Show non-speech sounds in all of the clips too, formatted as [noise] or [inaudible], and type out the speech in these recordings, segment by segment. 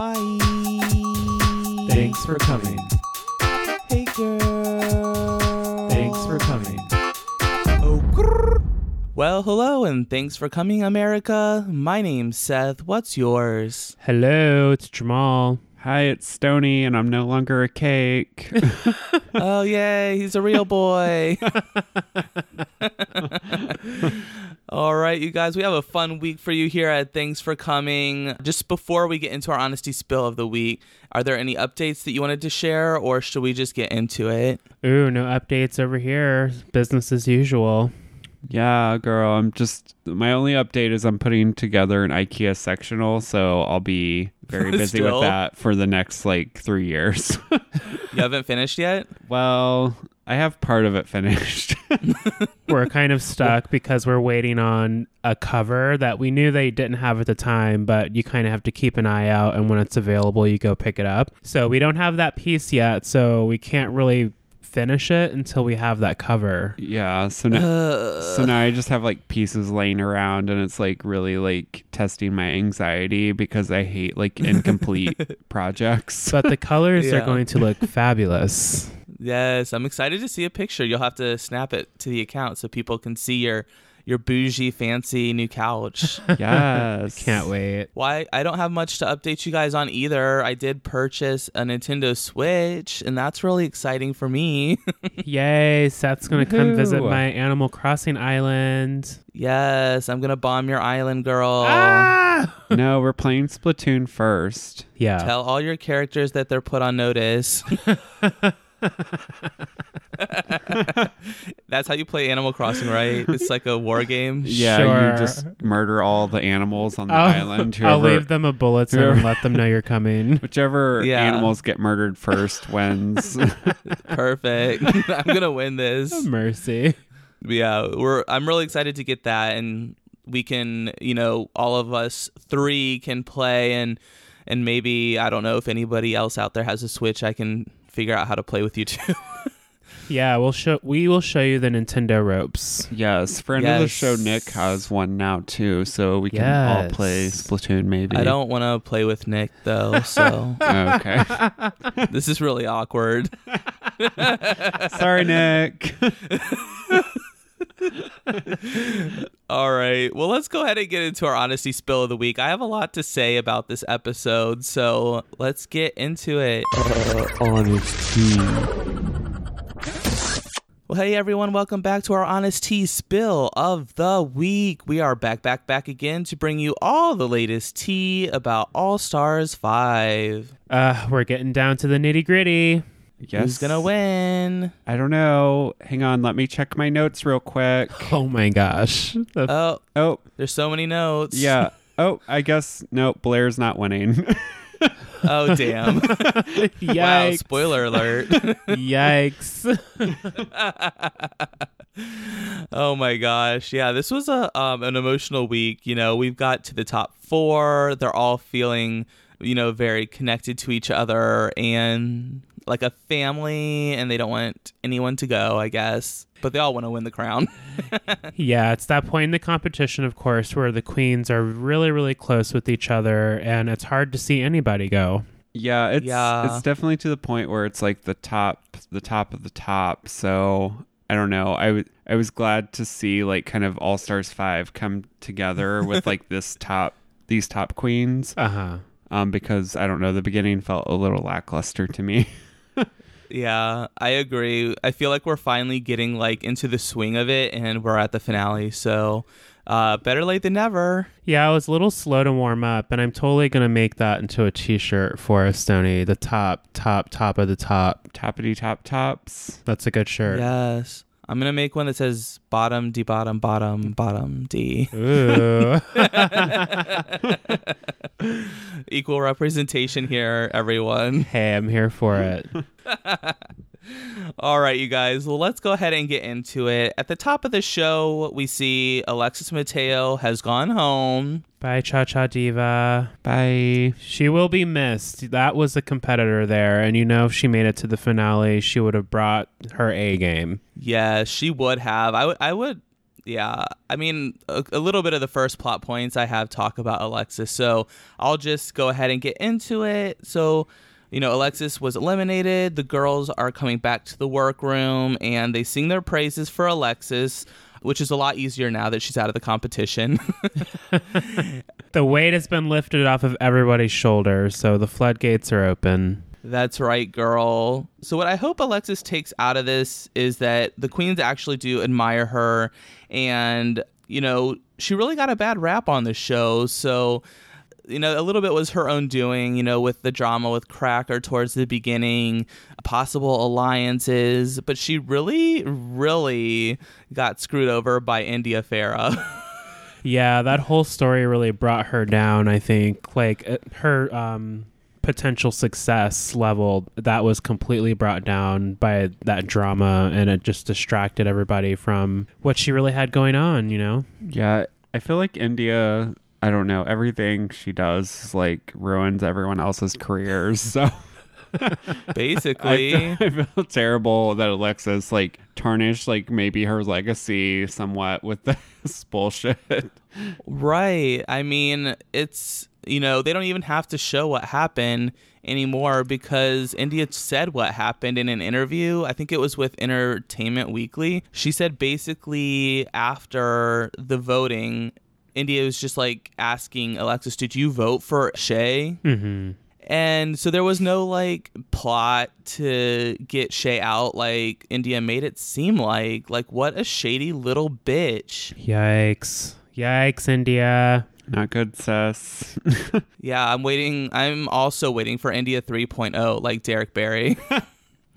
Hi. Thanks for coming. Hey, girl. Thanks for coming. Oh, grrr. Well, hello, and thanks for coming, America. My name's Seth. What's yours? Hello, it's Jamal. Hi, it's Stony, and I'm no longer a cake. [laughs] oh, yay, he's a real boy. [laughs] [laughs] All right, you guys, we have a fun week for you here at Thanks for Coming. Just before we get into our honesty spill of the week, are there any updates that you wanted to share, or should we just get into it? Ooh, no updates over here. Business as usual. yeah, girl, I'm just. My only update is I'm putting together an IKEA sectional, so I'll be very [laughs] busy with that for the next like three years. [laughs] You haven't finished yet? well, I have part of it finished. [laughs] We're kind of stuck because we're waiting on a cover that we knew they didn't have at the time, but you kind of have to keep an eye out, and when it's available, you go pick it up. So we don't have that piece yet, so we can't really finish it until we have that cover. yeah, so now. So now I just have like pieces laying around and it's like really like testing my anxiety because I hate like incomplete [laughs] projects. But the colors Yeah. are going to look fabulous. Yes, I'm excited to see a picture. You'll have to snap it to the account so people can see your your bougie, fancy new couch. [laughs] yes. Can't wait. Why I don't have much to update you guys on either. I did purchase a Nintendo Switch, and that's really exciting for me. [laughs] Yay, Seth's going to come visit my Animal Crossing island. yes, I'm gonna bomb your island, girl. Ah! [laughs] No, we're playing Splatoon first. Yeah. Tell all your characters that they're put on notice. That's how you play Animal Crossing, right? It's like a war game. [laughs] Yeah, Sure. you just murder all the animals on the I'll, island. I'll leave them a bulletin and let them know you're coming. [laughs] whichever Yeah. animals get murdered first wins. [laughs] Perfect. I'm gonna win this. Mercy. yeah we're i'm really excited to get that and we can you know all of us three can play and and maybe i don't know if anybody else out there has a switch i can figure out how to play with you too [laughs] Yeah, we'll show we will show you the Nintendo ropes. yes, friend of the Yes. show, Nick, has one now too, so we can all play Splatoon maybe. i don't want to play with nick though so [laughs] Okay. [laughs] this is really awkward Sorry, Nick. [laughs] all right well let's go ahead and get into our honesty spill of the week i have a lot to say about this episode so let's get into it honesty Well, hey everyone, welcome back to our Honest Tea Spill of the Week. We are back, back, back again to bring you all the latest tea about All Stars 5. Uh, we're getting down to the nitty gritty. Yes. Who's gonna win? I don't know. Hang on, let me check my notes real quick. [laughs] Oh my gosh. The- Oh, Oh, there's so many notes. yeah. [laughs] Oh, I guess no, Blair's not winning. [laughs] Oh, damn. wow, Yikes. spoiler alert. Yikes. oh my gosh. Yeah, this was a um, an emotional week. You know, we've got to the top four. They're all feeling, you know, very connected to each other and like a family, and they don't want anyone to go, I guess. But they all want to win the crown. [laughs] Yeah, it's that point in the competition, of course, where the queens are really, really close with each other, and it's hard to see anybody go. yeah, it's Yeah. it's definitely to the point where it's like the top the top of the top. So I don't know. I w- I was glad to see like kind of All Stars five come together [laughs] with like this top these top queens. Uh huh. Um, because I don't know, the beginning felt a little lackluster to me. [laughs] yeah, I agree. I feel like we're finally getting like into the swing of it, and we're at the finale. So, uh, better late than never. Yeah, I was a little slow to warm up, and I'm totally gonna make that into a T-shirt for us, Stony. The top, top, top of the top. Toppity top tops. That's a good shirt. Yes. I'm gonna make one that says bottom D bottom bottom bottom D. [laughs] Equal representation here, everyone. hey, I'm here for it. [laughs] All right, you guys. Well, let's go ahead and get into it. At the top of the show, we see Alexis Mateo has gone home. Bye, Cha Cha Diva. Bye. She will be missed. That was a competitor there, and you know, if she made it to the finale, she would have brought her A game. Yes, she would have. I would. I would. Yeah, I mean, a, a, little bit of the first plot points I have talk about Alexis, so I'll just go ahead and get into it. So, you know, Alexis was eliminated. The girls are coming back to the workroom and they sing their praises for Alexis, which is a lot easier now that she's out of the competition. [laughs] the weight has been lifted off of everybody's shoulders, so the floodgates are open. That's right, girl. So, what I hope Alexis takes out of this is that the queens actually do admire her. And, you know, she really got a bad rap on the show. So, you know, a little bit was her own doing, you know, with the drama with Cracker towards the beginning, possible alliances. But she really, really got screwed over by India Ferrah. [laughs] yeah, that whole story really brought her down, I think. Like, uh, her, um, potential success level that was completely brought down by that drama and it just distracted everybody from what she really had going on you know yeah i feel like india i don't know. Everything she does like ruins everyone else's careers so. [laughs] Basically. I, I feel terrible that alexis like tarnished like maybe her legacy somewhat with this [laughs] bullshit. Right. I mean it's you know, they don't even have to show what happened anymore because India said what happened in an interview. I think it was with Entertainment Weekly. She said basically after the voting, India was just like asking Alexis, "Did you vote for Shea?" Mm-hmm. And so there was no like plot to get Shea out like India made it seem like. Like what a shady little bitch. Yikes. Yikes, India. Not good, sis. [laughs] yeah, I'm waiting. I'm also waiting for India 3.0, like Derrick Barry.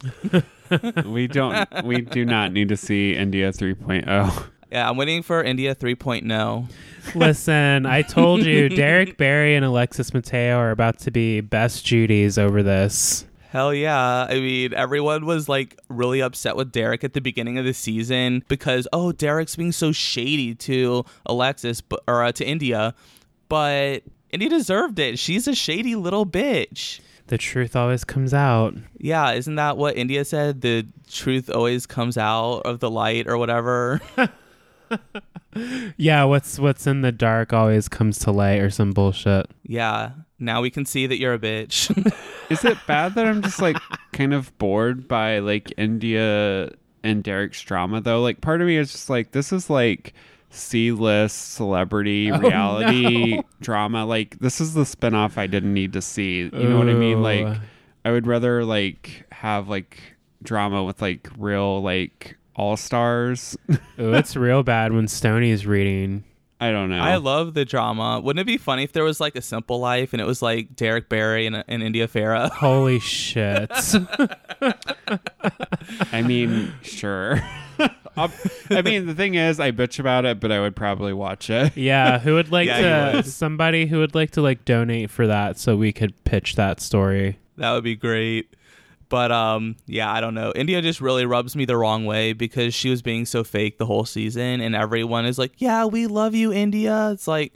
[laughs] we don't. We do not need to see India 3.0. Yeah, I'm waiting for India 3.0. Listen, I told you, [laughs] Derrick Barry and Alexis Mateo are about to be best Judies over this. Hell yeah. I mean, everyone was like really upset with Derrick at the beginning of the season because, oh, Derrick's being so shady to Alexis but, or uh, to India. But India deserved it. She's a shady little bitch. The truth always comes out. Yeah, isn't that what India said? The truth always comes out of the light or whatever. [laughs] [laughs] yeah, what's what's in the dark always comes to light or some bullshit. Yeah. Now we can see that you're a bitch. [laughs] [laughs] Is it bad that I'm just like kind of bored by like India and Derrick's drama though? Like part of me is just like this is like C-list celebrity oh, reality no. drama. Like this is the spinoff I didn't need to see. You know what I mean? Like I would rather like have like drama with like real like all stars. oh, it's real [laughs] bad when Stoney's reading. I don't know. I love the drama. Wouldn't it be funny if there was like a simple life and it was like Derrick Barry and, and India Ferrah? [laughs] Holy shit. [laughs] I mean, sure. I mean, the thing is, I bitch about it, but I would probably watch it. Yeah, who would like yeah, to? Somebody who would like to like donate for that, so we could pitch that story. That would be great. But um, yeah, I don't know. India just really rubs me the wrong way because she was being so fake the whole season, and everyone is like, "Yeah, we love you, India." It's like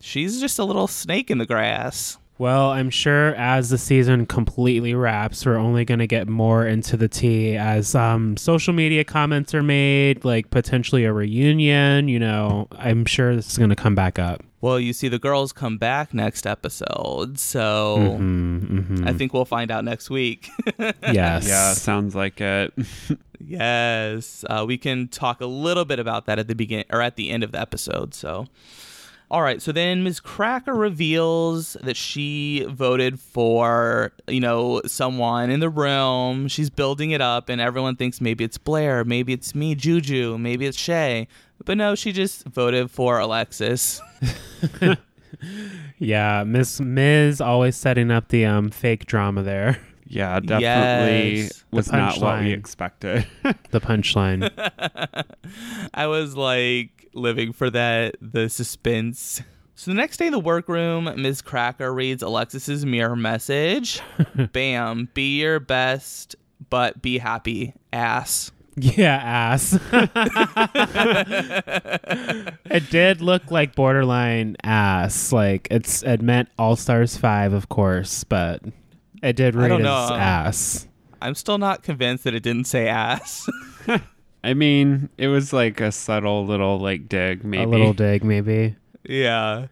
she's just a little snake in the grass. Well, I'm sure as the season completely wraps, we're only going to get more into the tea as um, social media comments are made, like potentially a reunion. You know, I'm sure this is going to come back up. Well, you see, the girls come back next episode, so mm-hmm, mm-hmm. I think we'll find out next week. [laughs] yes. Yeah, sounds like it. [laughs] yes, uh, we can talk a little bit about that at the begin or at the end of the episode. So. All right, so then Ms. Cracker reveals that she voted for, you know, someone in the room. She's building it up, and everyone thinks maybe it's Blair, maybe it's me, Juju, maybe it's Shea. But no, she just voted for Alexis. [laughs] yeah, Miss Miz always setting up the um fake drama there. Yeah, definitely yes. was not what we expected. [laughs] the punchline. [laughs] I was like, living for that the suspense. So the next day in the workroom, Ms. Cracker reads Alexis's mirror message. [laughs] Bam, be your best, but be happy, ass. Yeah, ass. [laughs] it did look like borderline ass. Like it's it meant All Stars five, of course, but it did read as ass. I'm still not convinced that it didn't say ass. [laughs] I mean, it was like a subtle little like dig, maybe. A little dig, maybe. [laughs] Yeah.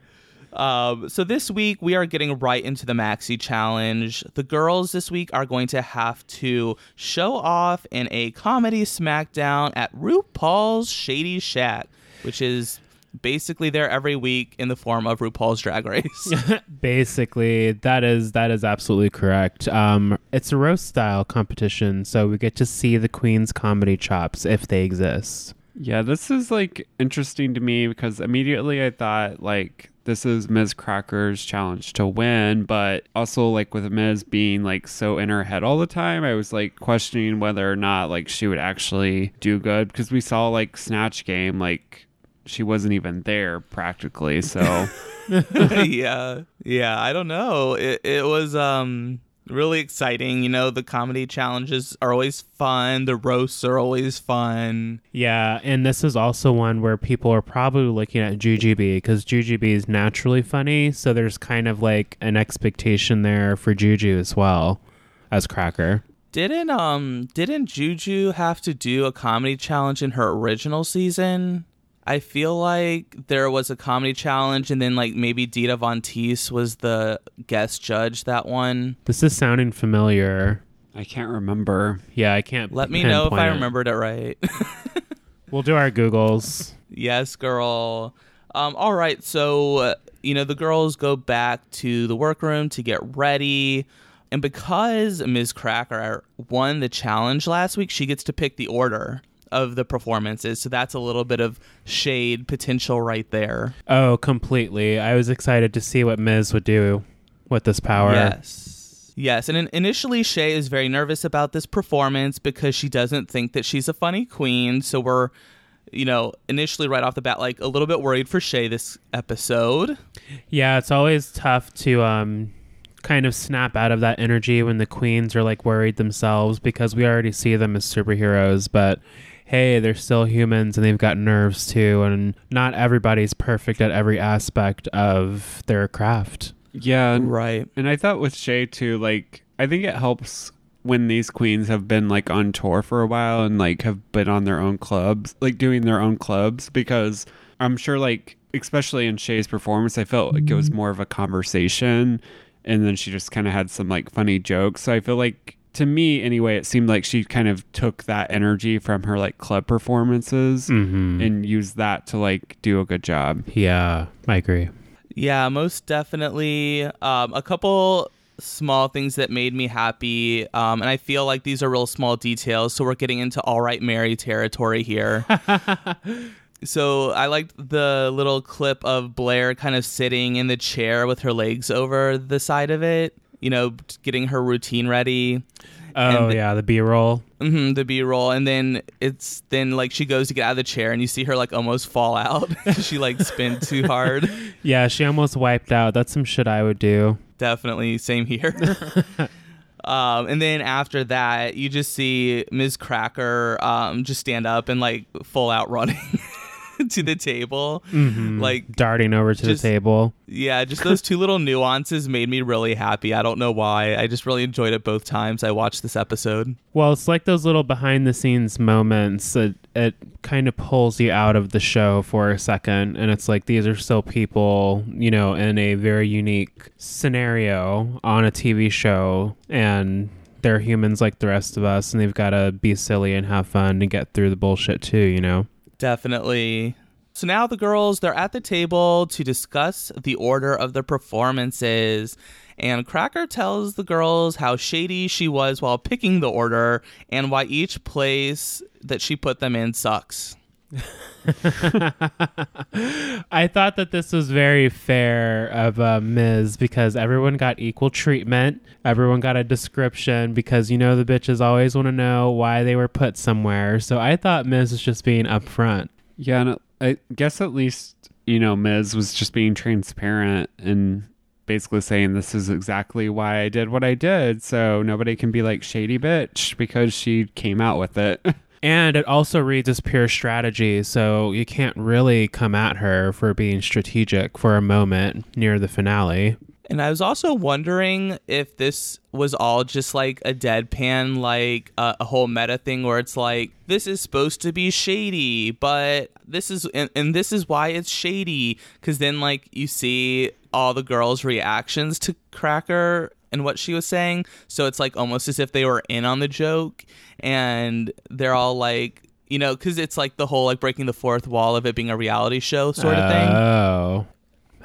Um, so this week we are getting right into the Maxi Challenge. The girls this week are going to have to show off in a comedy smackdown at RuPaul's Shady Shack, which is basically there every week in the form of RuPaul's Drag Race. [laughs] Basically, that is that is absolutely correct. Um, it's a roast style competition, so we get to see the queen's comedy chops if they exist. Yeah, this is like interesting to me because immediately I thought like this is Ms. Cracker's challenge to win, but also like with Ms. being like so in her head all the time, I was like questioning whether or not like she would actually do good because we saw like Snatch Game like she wasn't even there practically. So [laughs] yeah. Yeah, I don't know. It it was um really exciting. You know, the comedy challenges are always fun. The roasts are always fun. Yeah, and this is also one where people are probably looking at Jujubee because Jujubee is naturally funny, so there's kind of like an expectation there for Juju as well as Cracker. Didn't um didn't Juju have to do a comedy challenge in her original season? I feel like there was a comedy challenge and then like maybe Dita Von Teese was the guest judge that one. This is sounding familiar. I can't remember. Yeah, I can't. Let me know if I it. remembered it right. [laughs] We'll do our Googles. yes, girl. Um all right, so uh, you know the girls go back to the workroom to get ready. And because Ms. Cracker won the challenge last week, she gets to pick the order of the performances. So that's a little bit of shade potential right there. Oh, completely. I was excited to see what Miz would do with this power. Yes. Yes. And in- initially, Shea is very nervous about this performance because she doesn't think that she's a funny queen. So we're, you know, initially right off the bat, like a little bit worried for Shea this episode. Yeah, it's always tough to um kind of snap out of that energy when the queens are like worried themselves because we already see them as superheroes, but hey, they're still humans and they've got nerves too and not everybody's perfect at every aspect of their craft. Yeah, and, Right. and I thought with Shea too, like I think it helps when these queens have been like on tour for a while and like have been on their own clubs, like doing their own clubs because I'm sure like especially in Shea's performance, I felt like it was mm-hmm. more of a conversation and then she just kind of had some like funny jokes. So I feel like to me anyway, it seemed like she kind of took that energy from her like club performances Mhm. and used that to like do a good job. Yeah, I agree. Yeah, most definitely. Um, a couple small things that made me happy, um, and I feel like these are real small details. So we're getting into all right, Mary territory here. [laughs] so I liked the little clip of Blair kind of sitting in the chair with her legs over the side of it. You know, getting her routine ready. Oh the- yeah, the B-roll. hmm the b-roll and then it's then like she goes to get out of the chair and you see her like almost fall out. [laughs] she like spin too hard [laughs] Yeah, she almost wiped out. That's some shit I would do. definitely same here [laughs] um, and then after that you just see ms cracker um, just stand up and like full out running [laughs] to the table Mhm. like darting over to just- the table. yeah just those two little [laughs] nuances made me really happy i don't know why i just really enjoyed it both times i watched this episode Well, it's like those little behind the scenes moments. It, it kind of pulls you out of the show for a second. And it's like these are still people, you know, in a very unique scenario on a TV show. And they're humans like the rest of us. And they've got to be silly and have fun to get through the bullshit too, you know? Definitely. So now the girls, they're at the table to discuss the order of the performances. And Cracker tells the girls how shady she was while picking the order and why each place that she put them in sucks. [laughs] I thought that this was very fair of uh, Ms. because everyone got equal treatment. Everyone got a description because you know the bitches always want to know why they were put somewhere. So I thought Ms. was just being upfront. Yeah, and I guess at least you know Miz was just being transparent and basically saying this is exactly why I did what I did, so nobody can be like shady bitch because she came out with it. [laughs] And it also reads as pure strategy, so you can't really come at her for being strategic for a moment near the finale. And I was also wondering if this was all just like a deadpan, like uh, a whole meta thing where it's like, this is supposed to be shady, but this is, and, and this is why it's shady. Cause then, like, you see all the girls' reactions to Cracker and what she was saying. So it's like almost as if they were in on the joke and they're all like, you know, because it's like the whole like breaking the fourth wall of it being a reality show sort of thing. Oh.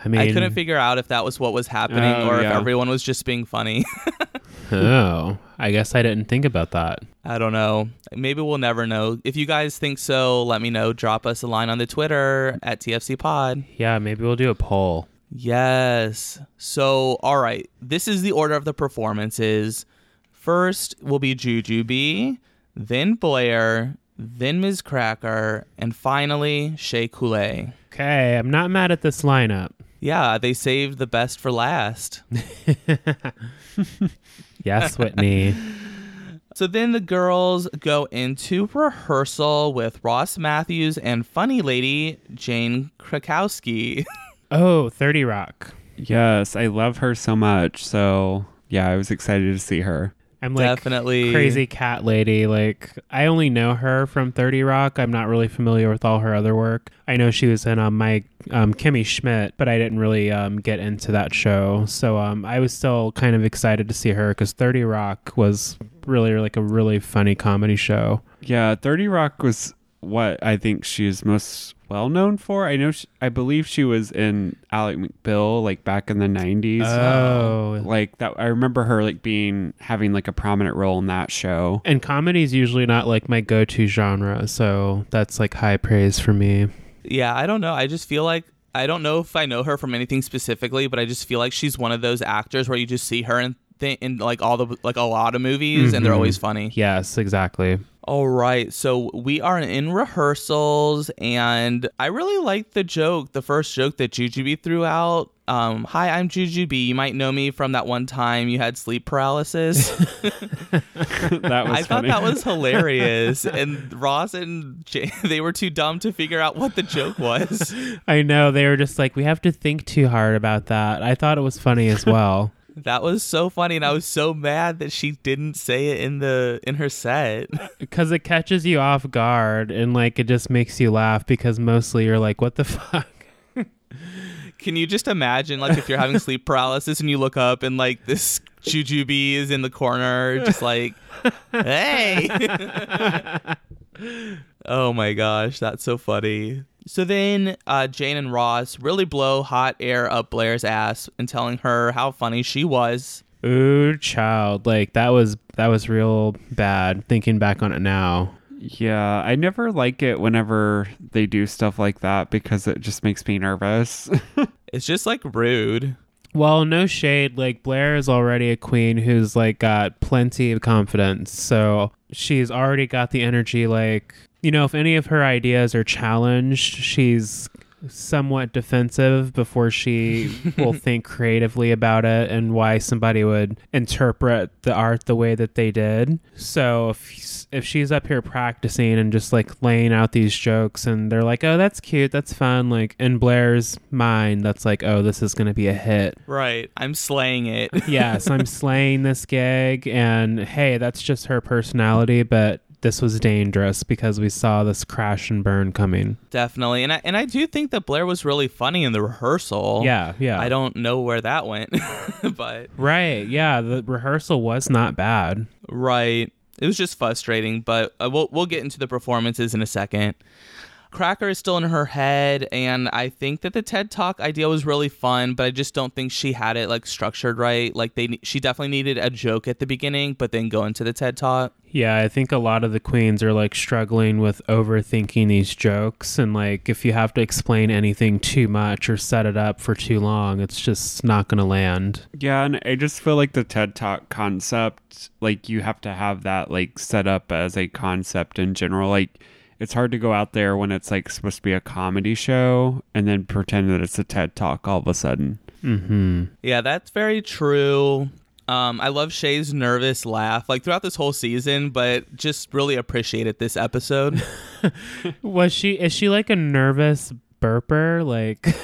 I mean, I couldn't figure out if that was what was happening Oh, or if everyone was just being funny. [laughs] oh, I guess I didn't think about that. I don't know. Maybe we'll never know. If you guys think so, let me know. Drop us a line on the Twitter at TFC Pod. Yeah, maybe we'll do a poll. Yes. So, all right. This is the order of the performances. First will be Jujubee, then Blair, then Ms. Cracker, and finally Shea Couleé. Okay, I'm not mad at this lineup. Yeah, they saved the best for last. [laughs] Yes, Whitney. [laughs] So then the girls go into rehearsal with Ross Mathews and funny lady Jane Krakowski. [laughs] oh, 30 Rock. Yes, I love her so much. So yeah, I was excited to see her. I'm like Definitely crazy cat lady. Like I only know her from 30 Rock. I'm not really familiar with all her other work. I know she was in um, my um, Kimmy Schmidt, but I didn't really um, get into that show. So um, I was still kind of excited to see her because 30 Rock was really like a really funny comedy show. Yeah, 30 Rock was what I think she is most well known for. I know she, I believe she was in Ally McBeal like back in the 90s. Oh. Like that I remember her like being having like a prominent role in that show. And comedy is usually not like my go-to genre, so that's like high praise for me. Yeah, I don't know. I just feel like I don't know if I know her from anything specifically, but I just feel like she's one of those actors where you just see her in th- in like all the like a lot of movies and they're Mhm. always funny. Yes, exactly. All right, so we are in rehearsals, and I really liked the joke, the first joke that Jujubee threw out. Um, Hi, I'm Jujubee. You might know me from that one time you had sleep paralysis. [laughs] [laughs] that was I thought that was hilarious, [laughs] and Ross and Jay, they were too dumb to figure out what the joke was. I know they were just like we have to think too hard about that. I thought it was funny as well. That was so funny, and I was so mad that she didn't say it in the in her set. [laughs] because it catches you off guard and like it just makes you laugh because mostly you're like what the [laughs] fuck Can you just imagine, like, if you're having [laughs] sleep paralysis and you look up and like this Jujubee is in the corner, just like, hey. Oh my gosh, that's so funny. So then uh, Jane and Ross really blow hot air up Blair's ass and telling her how funny she was. ooh child like that was that was real bad thinking back on it now Yeah, I never like it whenever they do stuff like that because it just makes me nervous. [laughs] It's just like rude. well no shade like blair is already a queen who's like got plenty of confidence so she's already got the energy like you know if any of her ideas are challenged she's somewhat defensive before she will [laughs] think creatively about it and why somebody would interpret the art the way that they did. So if if she's up here practicing and just like laying out these jokes and they're like, "Oh, that's cute. That's fun." Like in Blair's mind, that's like, "Oh, this is going to be a hit." Right. I'm slaying it. yes, I'm [laughs] slaying this gig and hey, that's just her personality, but this was dangerous because we saw this crash and burn coming. Definitely. And I, and I do think that Blair was really funny in the rehearsal. Yeah, yeah. I don't know where that went, [laughs] but Right. Yeah. The rehearsal was not bad. right. It was just frustrating, but uh, we'll we'll get into the performances in a second. Cracker is still in her head, and I think that the TED Talk idea was really fun, but I just don't think she had it like structured right. Like they, she definitely needed a joke at the beginning, but then go into the TED Talk. Yeah, I think a lot of the queens are like struggling with overthinking these jokes. And like, if you have to explain anything too much or set it up for too long, it's just not going to land. yeah, and I just feel like the TED Talk concept, like you have to have that like set up as a concept in general. Like it's hard to go out there when it's like supposed to be a comedy show and then pretend that it's a TED Talk all of a sudden. hmm. Yeah, that's very true. Um, I love Shea's nervous laugh, like throughout this whole season, but just really appreciated this episode. [laughs] [laughs] Was she, is she like a nervous burper? Like,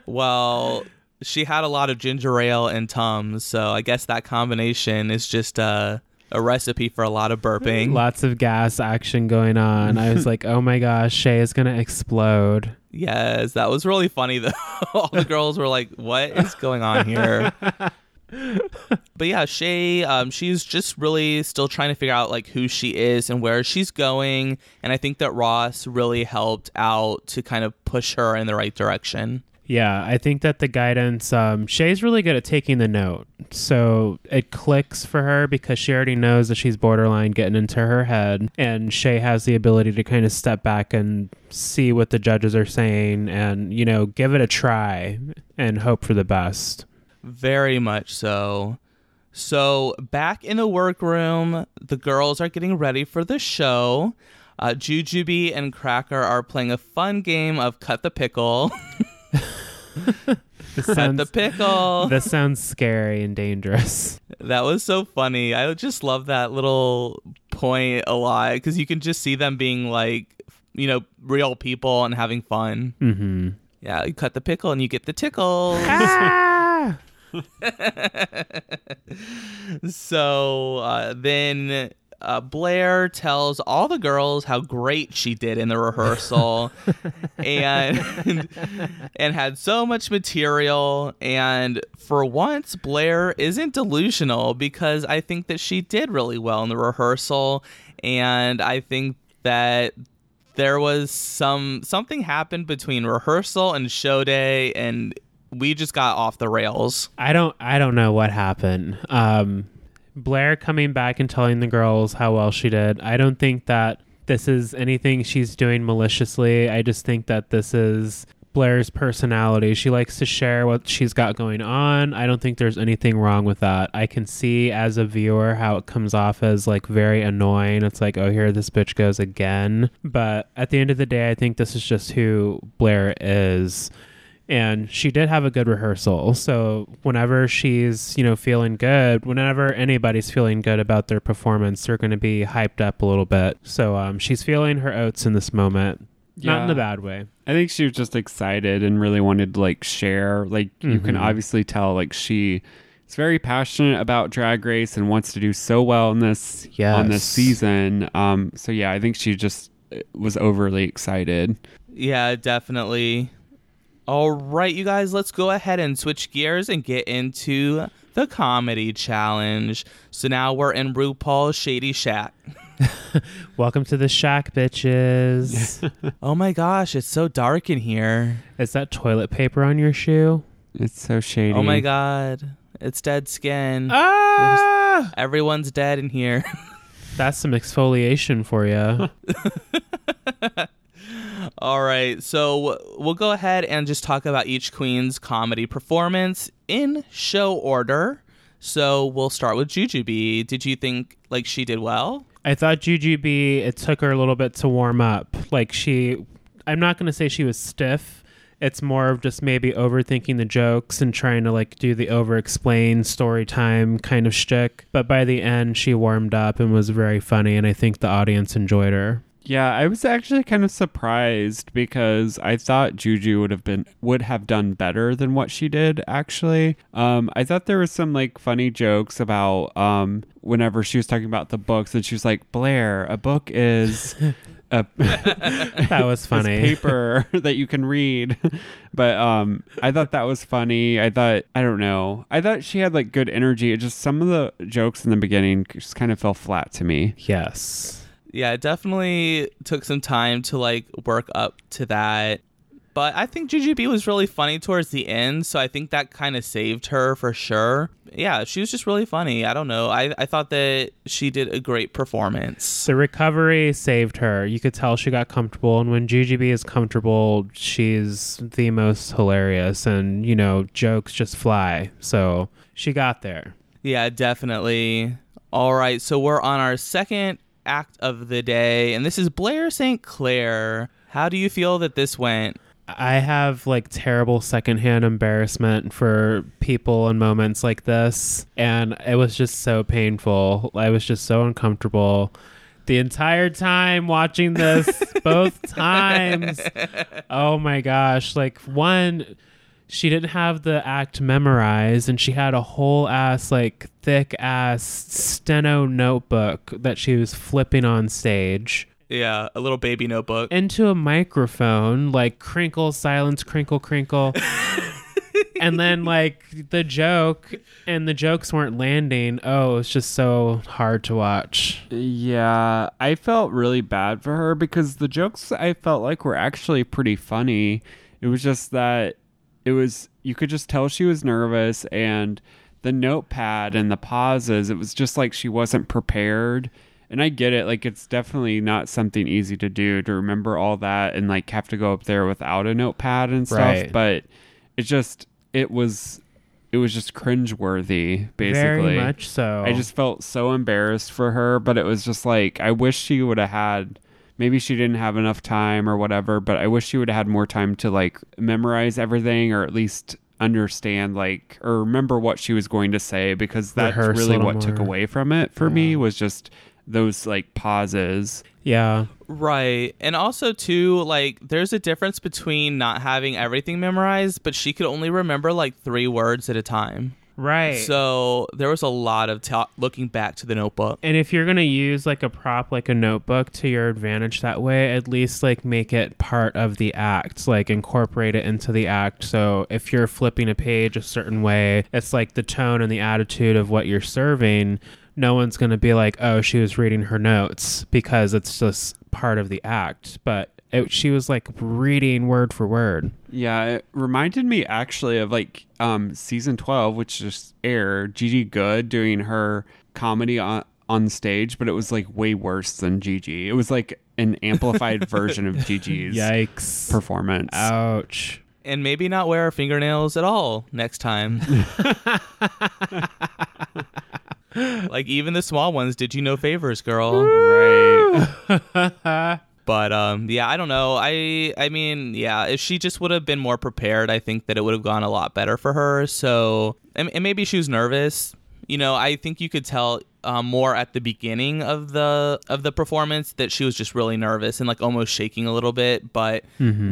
[laughs] well, she had a lot of ginger ale and tums, so I guess that combination is just a a recipe for a lot of burping. Lots of gas action going on. I was like, oh my [laughs] gosh, Shea is gonna explode. Yes, that was really funny though. [laughs] All the girls were like, "What is going on here?" [laughs] but yeah, Shea, um, she's just really still trying to figure out like who she is and where she's going, and I think that Ross really helped out to kind of push her in the right direction. Yeah, I think that the guidance, um, Shea's really good at taking the note. So it clicks for her because she already knows that she's borderline getting into her head. And Shea has the ability to kind of step back and see what the judges are saying and, you know, give it a try and hope for the best. Very much so. So back in the workroom, the girls are getting ready for the show. Uh, Jujubee and Cracker are playing a fun game of cut the pickle. [laughs] This sounds, the pickle. this sounds scary and dangerous. That was so funny. I just love that little point a lot because you can just see them being like, you know, real people and having fun. Mm-hmm. Yeah, you cut the pickle and you get the tickles. Ah! [laughs] so uh, then uh, Blair tells all the girls how great she did in the rehearsal [laughs] and and had so much material and for once Blair isn't delusional because I think that she did really well in the rehearsal and I think that there was some something happened between rehearsal and show day and we just got off the rails. I don't I don't know what happened. Um Blair coming back and telling the girls how well she did. I don't think that this is anything she's doing maliciously. I just think that this is Blair's personality. She likes to share what she's got going on. I don't think there's anything wrong with that. I can see as a viewer how it comes off as like very annoying. It's like, oh, here this bitch goes again. But at the end of the day, I think this is just who Blair is and she did have a good rehearsal. So whenever she's, you know, feeling good, whenever anybody's feeling good about their performance, they're going to be hyped up a little bit. So um, she's feeling her oats in this moment, not in a bad way. I think she was just excited and really wanted to like share. Like you can Mhm. obviously tell like she is very passionate about drag race and wants to do so well in this on this season. Um so yeah, I think she just uh, was overly excited. Yeah, definitely. All right, you guys, let's go ahead and switch gears and get into the comedy challenge. So now we're in RuPaul's Shady Shack. [laughs] Welcome to the shack, bitches. [laughs] Oh my gosh, it's so dark in here. Is that toilet paper on your shoe? It's so shady. Oh my god, it's dead skin. Ah! Everyone's dead in here. [laughs] That's some exfoliation for you. All right, so we'll go ahead and just talk about each queen's comedy performance in show order. So we'll start with Jujubee. Did you think like she did well? I thought Jujubee, it took her a little bit to warm up. Like she, I'm not going to say she was stiff. It's more of just maybe overthinking the jokes and trying to like do the over explain story time kind of shtick. But by the end, she warmed up and was very funny, and I think the audience enjoyed her. Yeah, I was actually kind of surprised because I thought Juju would have been would have done better than what she did actually. Um I thought there was some like funny jokes about um whenever she was talking about the books and she was like, "Blair, a book is [laughs] a [laughs] That was funny. paper [laughs] that you can read." but um I thought that was funny. I thought I don't know. I thought she had like good energy. It just some of the jokes in the beginning just kind of fell flat to me. Yes. Yeah, it definitely took some time to like work up to that. But I think Jujubee was really funny towards the end, so I think that kind of saved her for sure. Yeah, she was just really funny. I don't know. I, I thought that she did a great performance. The recovery saved her. You could tell she got comfortable, and when Jujubee is comfortable, she's the most hilarious, and you know, jokes just fly. So she got there. Yeah, definitely. All right, so we're on our second act of the day, and this is Blair St. Clair. How do you feel that this went? I have like terrible secondhand embarrassment for people in moments like this, and it was just so painful. I was just so uncomfortable the entire time watching this, both [laughs] times. Oh my gosh! Like one, she didn't have the act memorized and she had a whole ass like thick ass steno notebook that she was flipping on stage Yeah, a little baby notebook. into a microphone like crinkle silence crinkle crinkle [laughs] and then like the joke and the jokes weren't landing oh it's just so hard to watch Yeah, I felt really bad for her because the jokes I felt like were actually pretty funny. It was just that it was you could just tell she was nervous and the notepad and the pauses, it was just like she wasn't prepared. And I get it, like it's definitely not something easy to do to remember all that and like have to go up there without a notepad and stuff. Right. But it just it was it was just cringeworthy, basically. very much so I just felt so embarrassed for her, but it was just like I wish she would have had maybe she didn't have enough time or whatever, but I wish she would have had more time to like memorize everything or at least understand like or remember what she was going to say because that's Rehearse really little what took away from it for me was just those like pauses. yeah Right. And also too, like there's a difference between not having everything memorized, but she could only remember like 3 words at a time. Right So, there was a lot of ta- looking back to the notebook. And if you're gonna use like a prop, like a notebook, to your advantage that way, at least like make it part of the act, like incorporate it into the act. So if you're flipping a page a certain way, it's like the tone and the attitude of what you're serving. No one's gonna be like, "Oh, she was reading her notes," because it's just part of the act. But it, she was like reading word for word. Yeah, it reminded me actually of like um season 12 which just aired Gigi Goode doing her comedy on on stage, but it was like way worse than Gigi. It was like an amplified [laughs] version of Gigi's Yikes! performance. Ouch! And maybe not wear our fingernails at all next time. [laughs] like even the small ones did you no favors, girl. Right. [laughs] But um yeah, I don't know. I I mean, yeah, if she just would have been more prepared, I think that it would have gone a lot better for her. So and, and maybe she was nervous. You know, I think you could tell um, more at the beginning of the of the performance that she was just really nervous and like almost shaking a little bit. But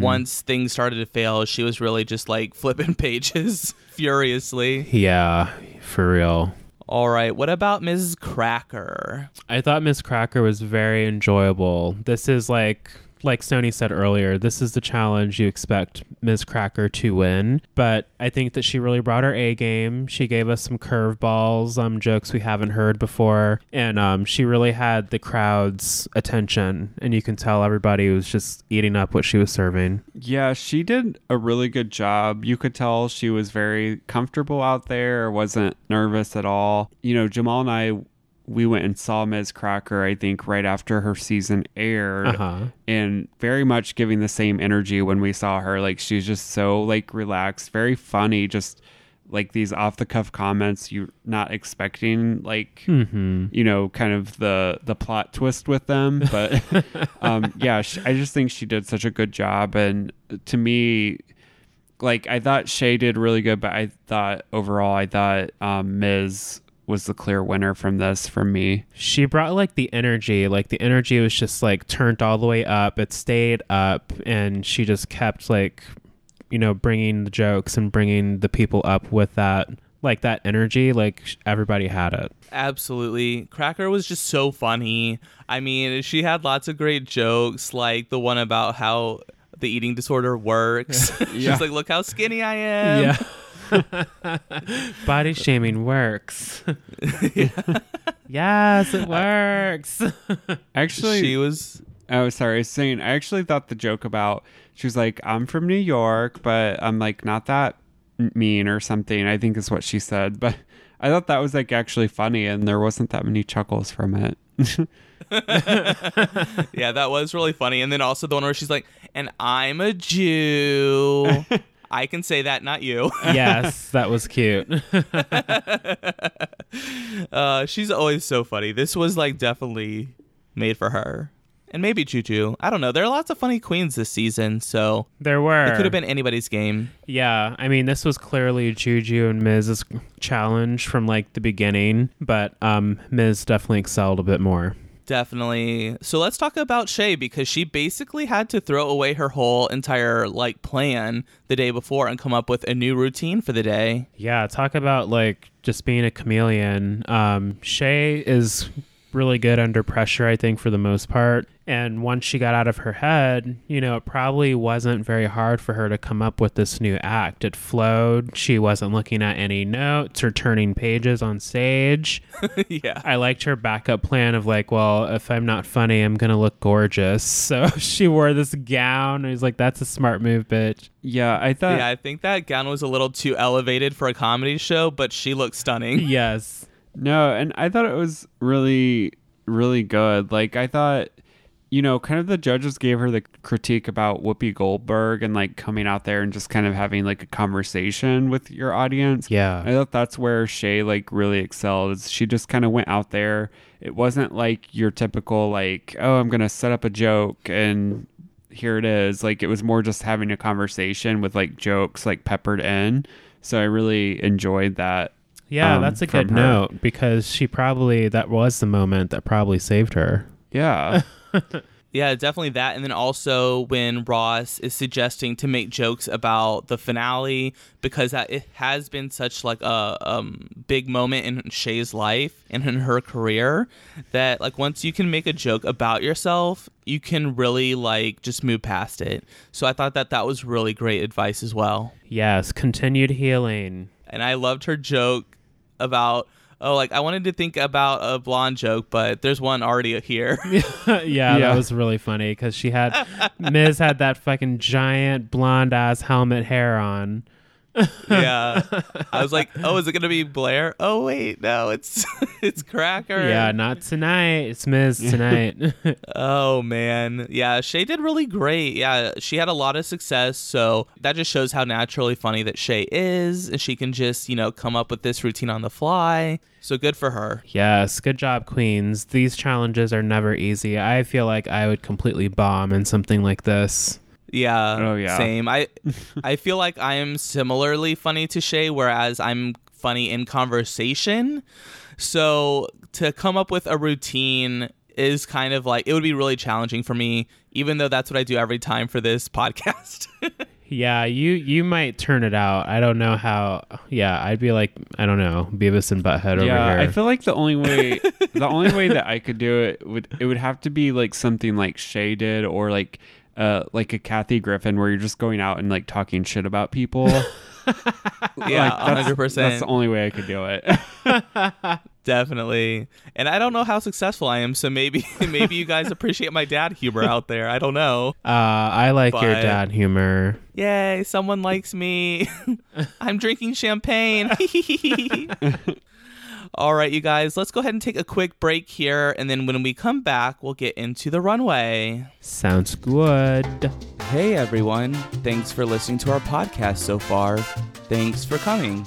once things started to fail, she was really just like [laughs] flipping pages [laughs] furiously. Yeah, for real. All right, what about Mrs. Cracker? I thought Miss Cracker was very enjoyable. This is like like Stony said earlier, this is the challenge you expect Ms. Cracker to win. But I think that she really brought her A game. She gave us some curveballs, um, jokes we haven't heard before, and um, she really had the crowd's attention. And you can tell everybody was just eating up what she was serving. Yeah, she did a really good job. You could tell she was very comfortable out there, wasn't nervous at all. You know, Jamal and I we went and saw Ms. Cracker, I think, right after her season aired. Uh huh. and very much giving the same energy when we saw her. Like she's just so like relaxed, very funny, just like these off the cuff comments you're not expecting like Mm-hmm. you know kind of the the plot twist with them but [laughs] um yeah sh i just think she did such a good job and to me like i thought shea did really good but i thought overall i thought um ms was the clear winner from this for me She brought like the energy, like the energy was just like turned all the way up. It stayed up, and she just kept like, you know, bringing the jokes and bringing the people up with that, like that energy. Like everybody had it. Absolutely. Cracker was just so funny. I mean, she had lots of great jokes, like the one about how the eating disorder works. [laughs] [laughs] Yeah. She's like, look how skinny I am. [laughs] [laughs] Body shaming works. [laughs] yes, it works. [laughs] actually She was Oh, sorry. I was saying, I actually thought the joke about she was like, I'm from New York, but I'm like not that mean or something. I think is what she said. But I thought that was like actually funny, and there wasn't that many chuckles from it. Yeah, that was really funny. And then also the one where she's like, and I'm a Jew. I can say that, not you. [laughs] yes, that was cute. [laughs] Uh, she's always so funny. This was like definitely made for her. And maybe Juju. I don't know. There are lots of funny queens this season, so There were. it could have been anybody's game. Yeah, I mean, this was clearly Juju and Miz's challenge from like the beginning, but um, Miz definitely excelled a bit more. Definitely. So let's talk about Shea because she basically had to throw away her whole entire like plan the day before and come up with a new routine for the day. Yeah, talk about like just being a chameleon. Um, Shea is really good under pressure, I think, for the most part. And once she got out of her head, you know, it probably wasn't very hard for her to come up with this new act. It flowed. She wasn't looking at any notes or turning pages on stage. [laughs] yeah. I liked her backup plan of like, well, if I'm not funny, I'm gonna look gorgeous. [laughs] So she wore this gown. And he's like, that's a smart move, bitch. Yeah, I thought. yeah, I think that gown was a little too elevated for a comedy show, but she looked stunning. Yes. No, and I thought it was really, really good. Like I thought, you know, kind of the judges gave her the critique about Whoopi Goldberg and like coming out there and just kind of having like a conversation with your audience. Yeah. I thought that's where Shea like really excelled. She just kind of went out there. It wasn't like your typical like, oh, I'm gonna set up a joke and here it is. Like it was more just having a conversation with like jokes like peppered in. So I really enjoyed that. Yeah, um, that's a good her. note because she probably that was the moment that probably saved her. Yeah. [laughs] Yeah, definitely that. And then also when Ross is suggesting to make jokes about the finale because that it has been such like a um, big moment in Shea's life and in her career that like once you can make a joke about yourself, you can really like just move past it. So I thought that that was really great advice as well. Yes, continued healing. And I loved her joke about oh like I wanted to think about a blonde joke, but there's one already here. yeah, [laughs] Yeah. that was really funny because she had Miz had that fucking giant blonde ass helmet hair on. Yeah. I was like, oh, is it gonna be Blair? Oh wait, no, it's [laughs] it's Cracker. Yeah, not tonight. It's Miz tonight. [laughs] Oh man. Yeah, Shea did really great. Yeah, she had a lot of success, so that just shows how naturally funny that Shea is, and she can just, you know, come up with this routine on the fly. So good for her. yes, good job, queens. These challenges are never easy. I feel like I would completely bomb in something like this. Yeah. Oh, yeah. Same. I [laughs] I feel like I am similarly funny to Shea, whereas I'm funny in conversation. So to come up with a routine is kind of like it would be really challenging for me, even though that's what I do every time for this [laughs] podcast. Yeah, you you might turn it out. I don't know how. Yeah, I'd be like, I don't know, Beavis and Butthead over yeah, here. I feel like the only way the only way that I could do it would it would have to be like something like Shea did or like uh like a Kathy Griffin where you're just going out and like talking shit about people. [laughs] yeah, Like, hundred percent. That's the only way I could do it. [laughs] Definitely. And I don't know how successful I am, so maybe [laughs] maybe you guys appreciate my dad humor out there. I don't know. uh, I like your dad humor. Yay, someone likes me. I'm drinking champagne. All right, you guys, let's go ahead and take a quick break here. And then when we come back, we'll get into the runway. Sounds good. Hey, everyone. Thanks for listening to our podcast so far. Thanks for coming.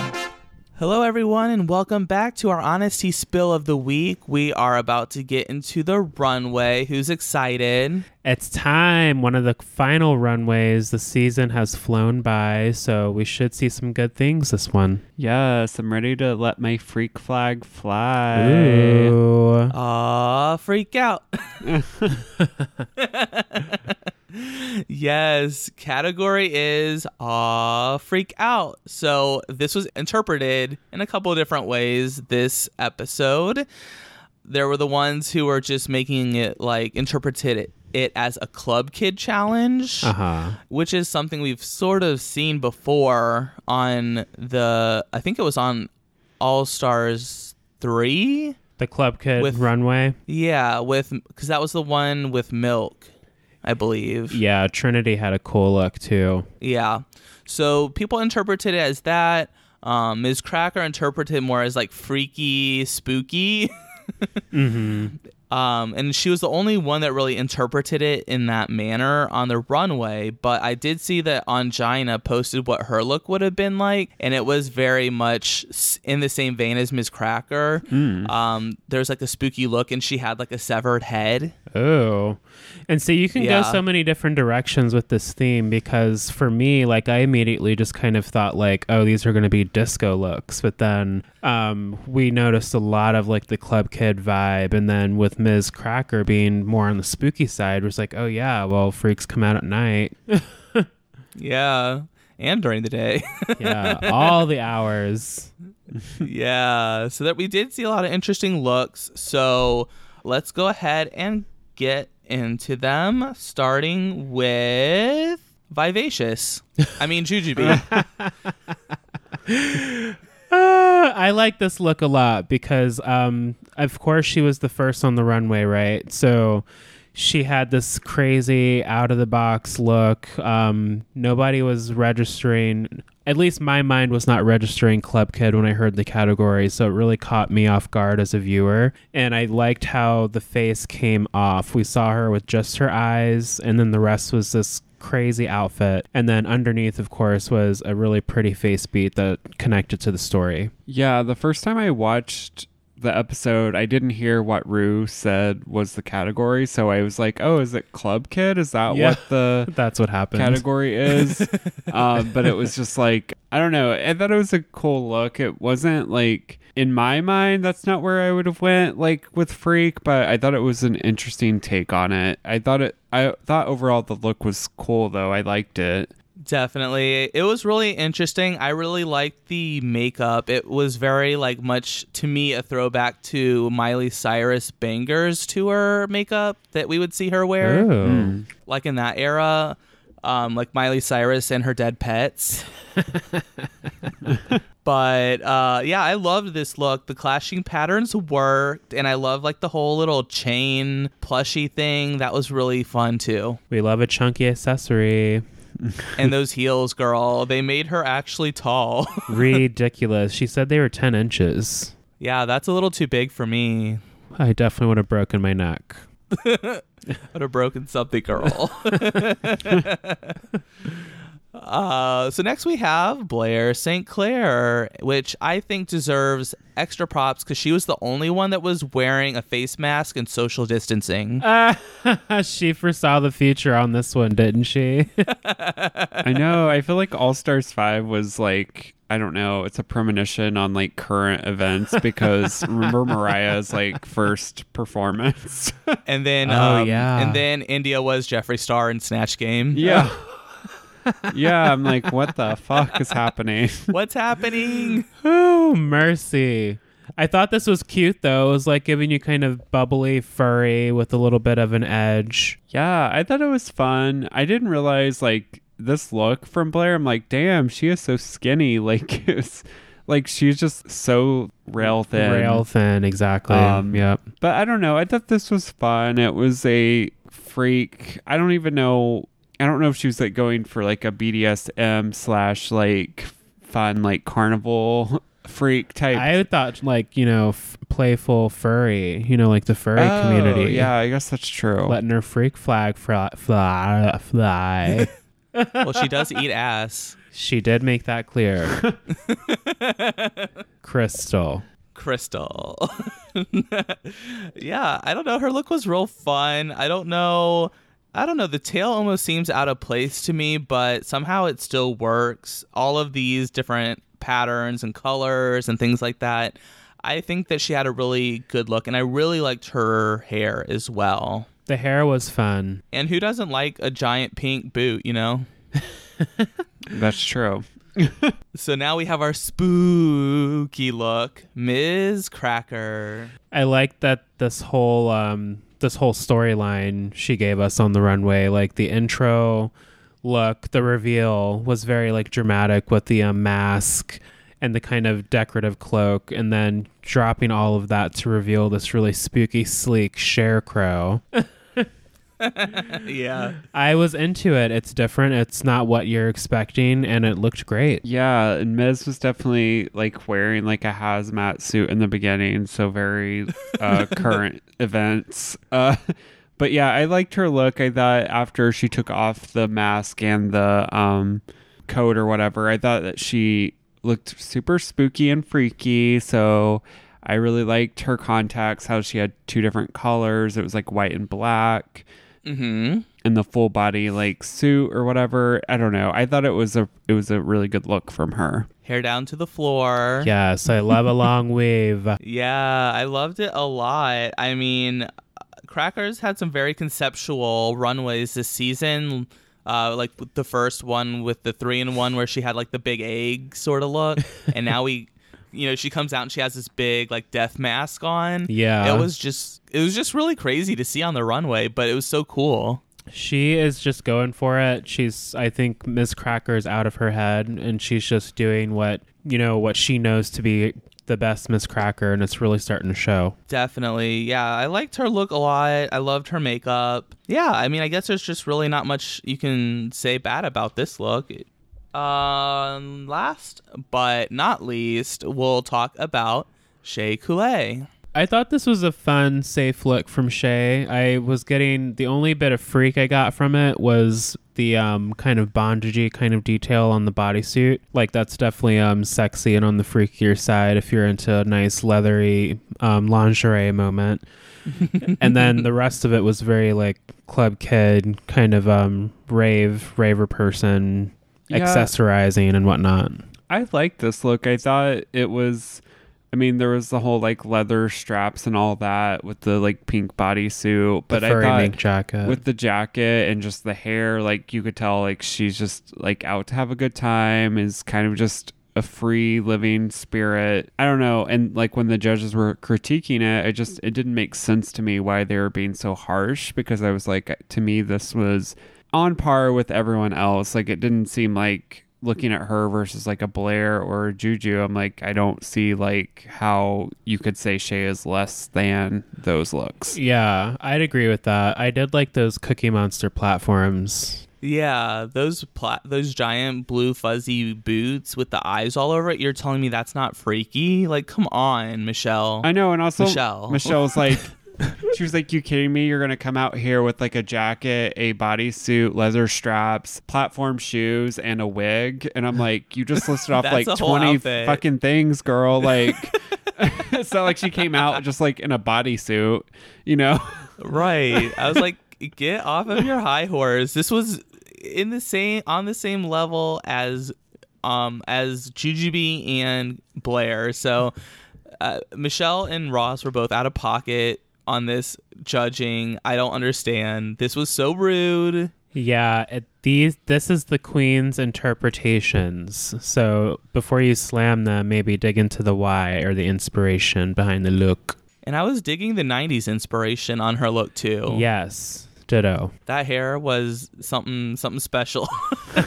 Hello, everyone, and welcome back to our honesty spill of the week. We are about to get into the runway. Who's excited? It's time. One of the final runways. The season has flown by, so we should see some good things this one. yes, I'm ready to let my freak flag fly. Ooh. Aw, freak out. [laughs] [laughs] [laughs] yes, category is aw, freak out. So this was interpreted in a couple of different ways this episode. There were the ones who were just making it like interpreted it, it as a club kid challenge Uh huh. which is something we've sort of seen before on the I think it was on All Stars 3. The Club Kid With- runway. Yeah, with cuz that was the one with Milk, I believe. Yeah, Trinity had a cool look too. Yeah. So people interpreted it as that um, Miz Cracker interpreted more as like freaky, spooky. [laughs] Mm-hmm. Um, and she was the only one that really interpreted it in that manner on the runway. But I did see that Ongina posted what her look would have been like, and it was very much in the same vein as Miz Cracker. Um, there's like a spooky look, and she had like a severed head. Oh. And so you can Yeah. go so many different directions with this theme because for me, like I immediately just kind of thought like, oh, these are going to be disco looks. But then um, we noticed a lot of like the Club Kid vibe. And then with Miz Cracker being more on the spooky side, was like, oh, yeah, well, freaks come out at night. [laughs] Yeah. And during the day. [laughs] yeah, all the hours. yeah. So that we did see a lot of interesting looks. So let's go ahead and get into them, starting with Vivacious. I mean, Jujubee. Uh, [laughs] I like this look a lot because, um, of course, she was the first on the runway, right? So she had this crazy out of the box look. Um, nobody was registering. At least my mind was not registering Club Kid when I heard the category, so it really caught me off guard as a viewer. And I liked how the face came off. We saw her with just her eyes, and then the rest was this crazy outfit. And then underneath, of course, was a really pretty face beat that connected to the story. Yeah, the first time I watched the episode, I didn't hear what Rue said was the category, so I was like, "Oh, is it Club Kid? Is that Yeah. what the [laughs] That's what happened. category is?" um, [laughs] but it was just like I don't know. I thought it was a cool look. It wasn't like in my mind that's not where I would have went like with Freak, but I thought it was an interesting take on it. I thought it. I thought overall the look was cool though. I liked it. Definitely. It was really interesting. I really liked the makeup. It was very like much to me a throwback to Miley Cyrus Bangerz tour makeup that we would see her wear. Oh. Like in that era. Um, like Miley Cyrus and her dead pets. [laughs] but uh, yeah, I loved this look. The clashing patterns worked, and I love like the whole little chain plushy thing. That was really fun too. We love a chunky accessory. And those heels, girl, they made her actually tall. [laughs] Ridiculous. She said they were 10 inches. yeah, that's a little too big for me. I definitely would have broken my neck. [laughs] Would have broken something, girl. [laughs] uh, so next we have Blair St. Clair, which I think deserves extra props because she was the only one that was wearing a face mask and social distancing. [laughs] she foresaw the future on this one, didn't she? [laughs] I know. I feel like All Stars 5 was like, I don't know, it's a premonition on like current events because [laughs] remember Mariah's like first performance? And then, Oh, um, yeah. and then India was Jeffree Star in Snatch Game. yeah. Yeah, I'm like, what the fuck is happening? [laughs] What's happening? [laughs] oh, mercy. I thought this was cute, though. It was like giving you kind of bubbly, furry with a little bit of an edge. yeah, I thought it was fun. I didn't realize like this look from Blair. I'm like, damn, she is so skinny. [laughs] Like, it's like she's just so rail thin. Rail thin, exactly. Um, yep. But I don't know. I thought this was fun. It was a freak. I don't even know. I don't know if she was like going for like a BDSM slash like fun like carnival freak type. I thought, like, you know, f- playful furry, you know, like the furry Oh, community. Yeah, I guess that's true. Letting her freak flag fly. fly. fly. [laughs] well, she does eat ass. she did make that clear. [laughs] Crystal. Crystal. [laughs] yeah, I don't know. Her look was real fun. I don't know. I don't know. The tail almost seems out of place to me, but somehow it still works. All of these different patterns and colors and things like that. I think that she had a really good look, and I really liked her hair as well. The hair was fun. And who doesn't like a giant pink boot, you know? [laughs] that's true. [laughs] So now we have our spooky look, Miz Cracker. I like that this whole um this whole storyline she gave us on the runway, like the intro look, the reveal was very like dramatic with the um, mask and the kind of decorative cloak, and then dropping all of that to reveal this really spooky, sleek scarecrow. [laughs] yeah. I was into it. It's different. It's not what you're expecting, and it looked great. Yeah, and Miz was definitely like wearing like a hazmat suit in the beginning, so very uh, [laughs] current events. Uh, but yeah, I liked her look. I thought after she took off the mask and the um, coat or whatever, I thought that she looked super spooky and freaky. So I really liked her contacts, how she had two different colors. It was like white and black Mm-hmm. and the full body like suit or whatever. I don't know. I thought it was a it was a really good look from her. Hair down to the floor. Yes, I love a long [laughs] wave. Yeah, I loved it a lot. I mean, Crackers had some very conceptual runways this season. Uh, like the first one with the three in one where she had like the big egg sort of look, and now we, you know, she comes out and she has this big like death mask on. Yeah. it was just it was just really crazy to see on the runway, but it was so cool. She is just going for it. She's, I think, Miss Cracker's out of her head, and she's just doing what you know what she knows to be the best Miss Cracker, and it's really starting to show. Definitely. Yeah, I liked her look a lot. I loved her makeup. Yeah, I mean, I guess there's just really not much you can say bad about this look. Um, last but not least, we'll talk about Shea Couleé. I thought this was a fun, safe look from Shea. I was getting the only bit of freak I got from it was the um, kind of bondagey kind of detail on the bodysuit. Like that's definitely um, sexy and on the freakier side if you're into a nice leathery um, lingerie moment. [laughs] and then the rest of it was very like club kid kind of um, rave raver person Yeah. accessorizing and whatnot. I liked this look. I thought it was I mean, there was the whole like leather straps and all that with the like pink bodysuit, but I thought jacket. with the jacket and just the hair, like you could tell like she's just like out to have a good time, is kind of just a free living spirit. I don't know. And like when the judges were critiquing it, I just it didn't make sense to me why they were being so harsh because I was like to me this was on par with everyone else. Like it didn't seem like looking at her versus like a Blair or a Juju, I'm like, I don't see like how you could say Shea is less than those looks. Yeah, I'd agree with that. I did like those Cookie Monster platforms. Yeah, those pla- those giant blue fuzzy boots with the eyes all over it. You're telling me that's not freaky? Like, come on, Michelle. I know, and also Michelle. Michelle's like, [laughs] [laughs] she was like, "You kidding me? You're gonna come out here with like a jacket, a bodysuit, leather straps, platform shoes, and a wig?" And I'm like, "You just listed off [laughs] like 20 outfit. fucking things, girl." Like, [laughs] it's not like she came out just like in a bodysuit, you know? right. I was like, get off of your high horse. This was in the same on the same level as um as Jujubee and Blair. So uh, Michelle and Ross were both out of pocket on this judging. I don't understand. This was so rude. Yeah, it, these this is the queen's interpretations. So before you slam them, maybe dig into the why or the inspiration behind the look. And I was digging the 90s inspiration on her look too. Yes, ditto. That hair was something something special. [laughs]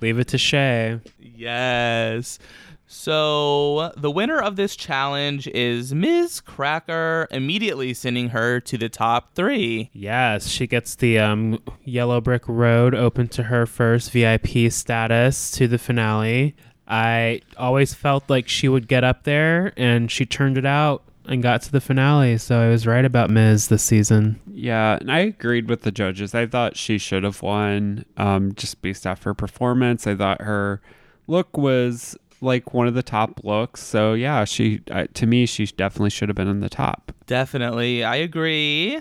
Leave it to Shea. Yes. So the winner of this challenge is Miz Cracker, immediately sending her to the top three. Yes, she gets the um, yellow brick road open to her first VIP status to the finale. I always felt like she would get up there, and she turned it out and got to the finale. So I was right about Ms. this season. Yeah, and I agreed with the judges. I thought she should have won, um, just based off her performance. I thought her look was like one of the top looks. So yeah, she uh, to me she definitely should have been in the top. Definitely. I agree.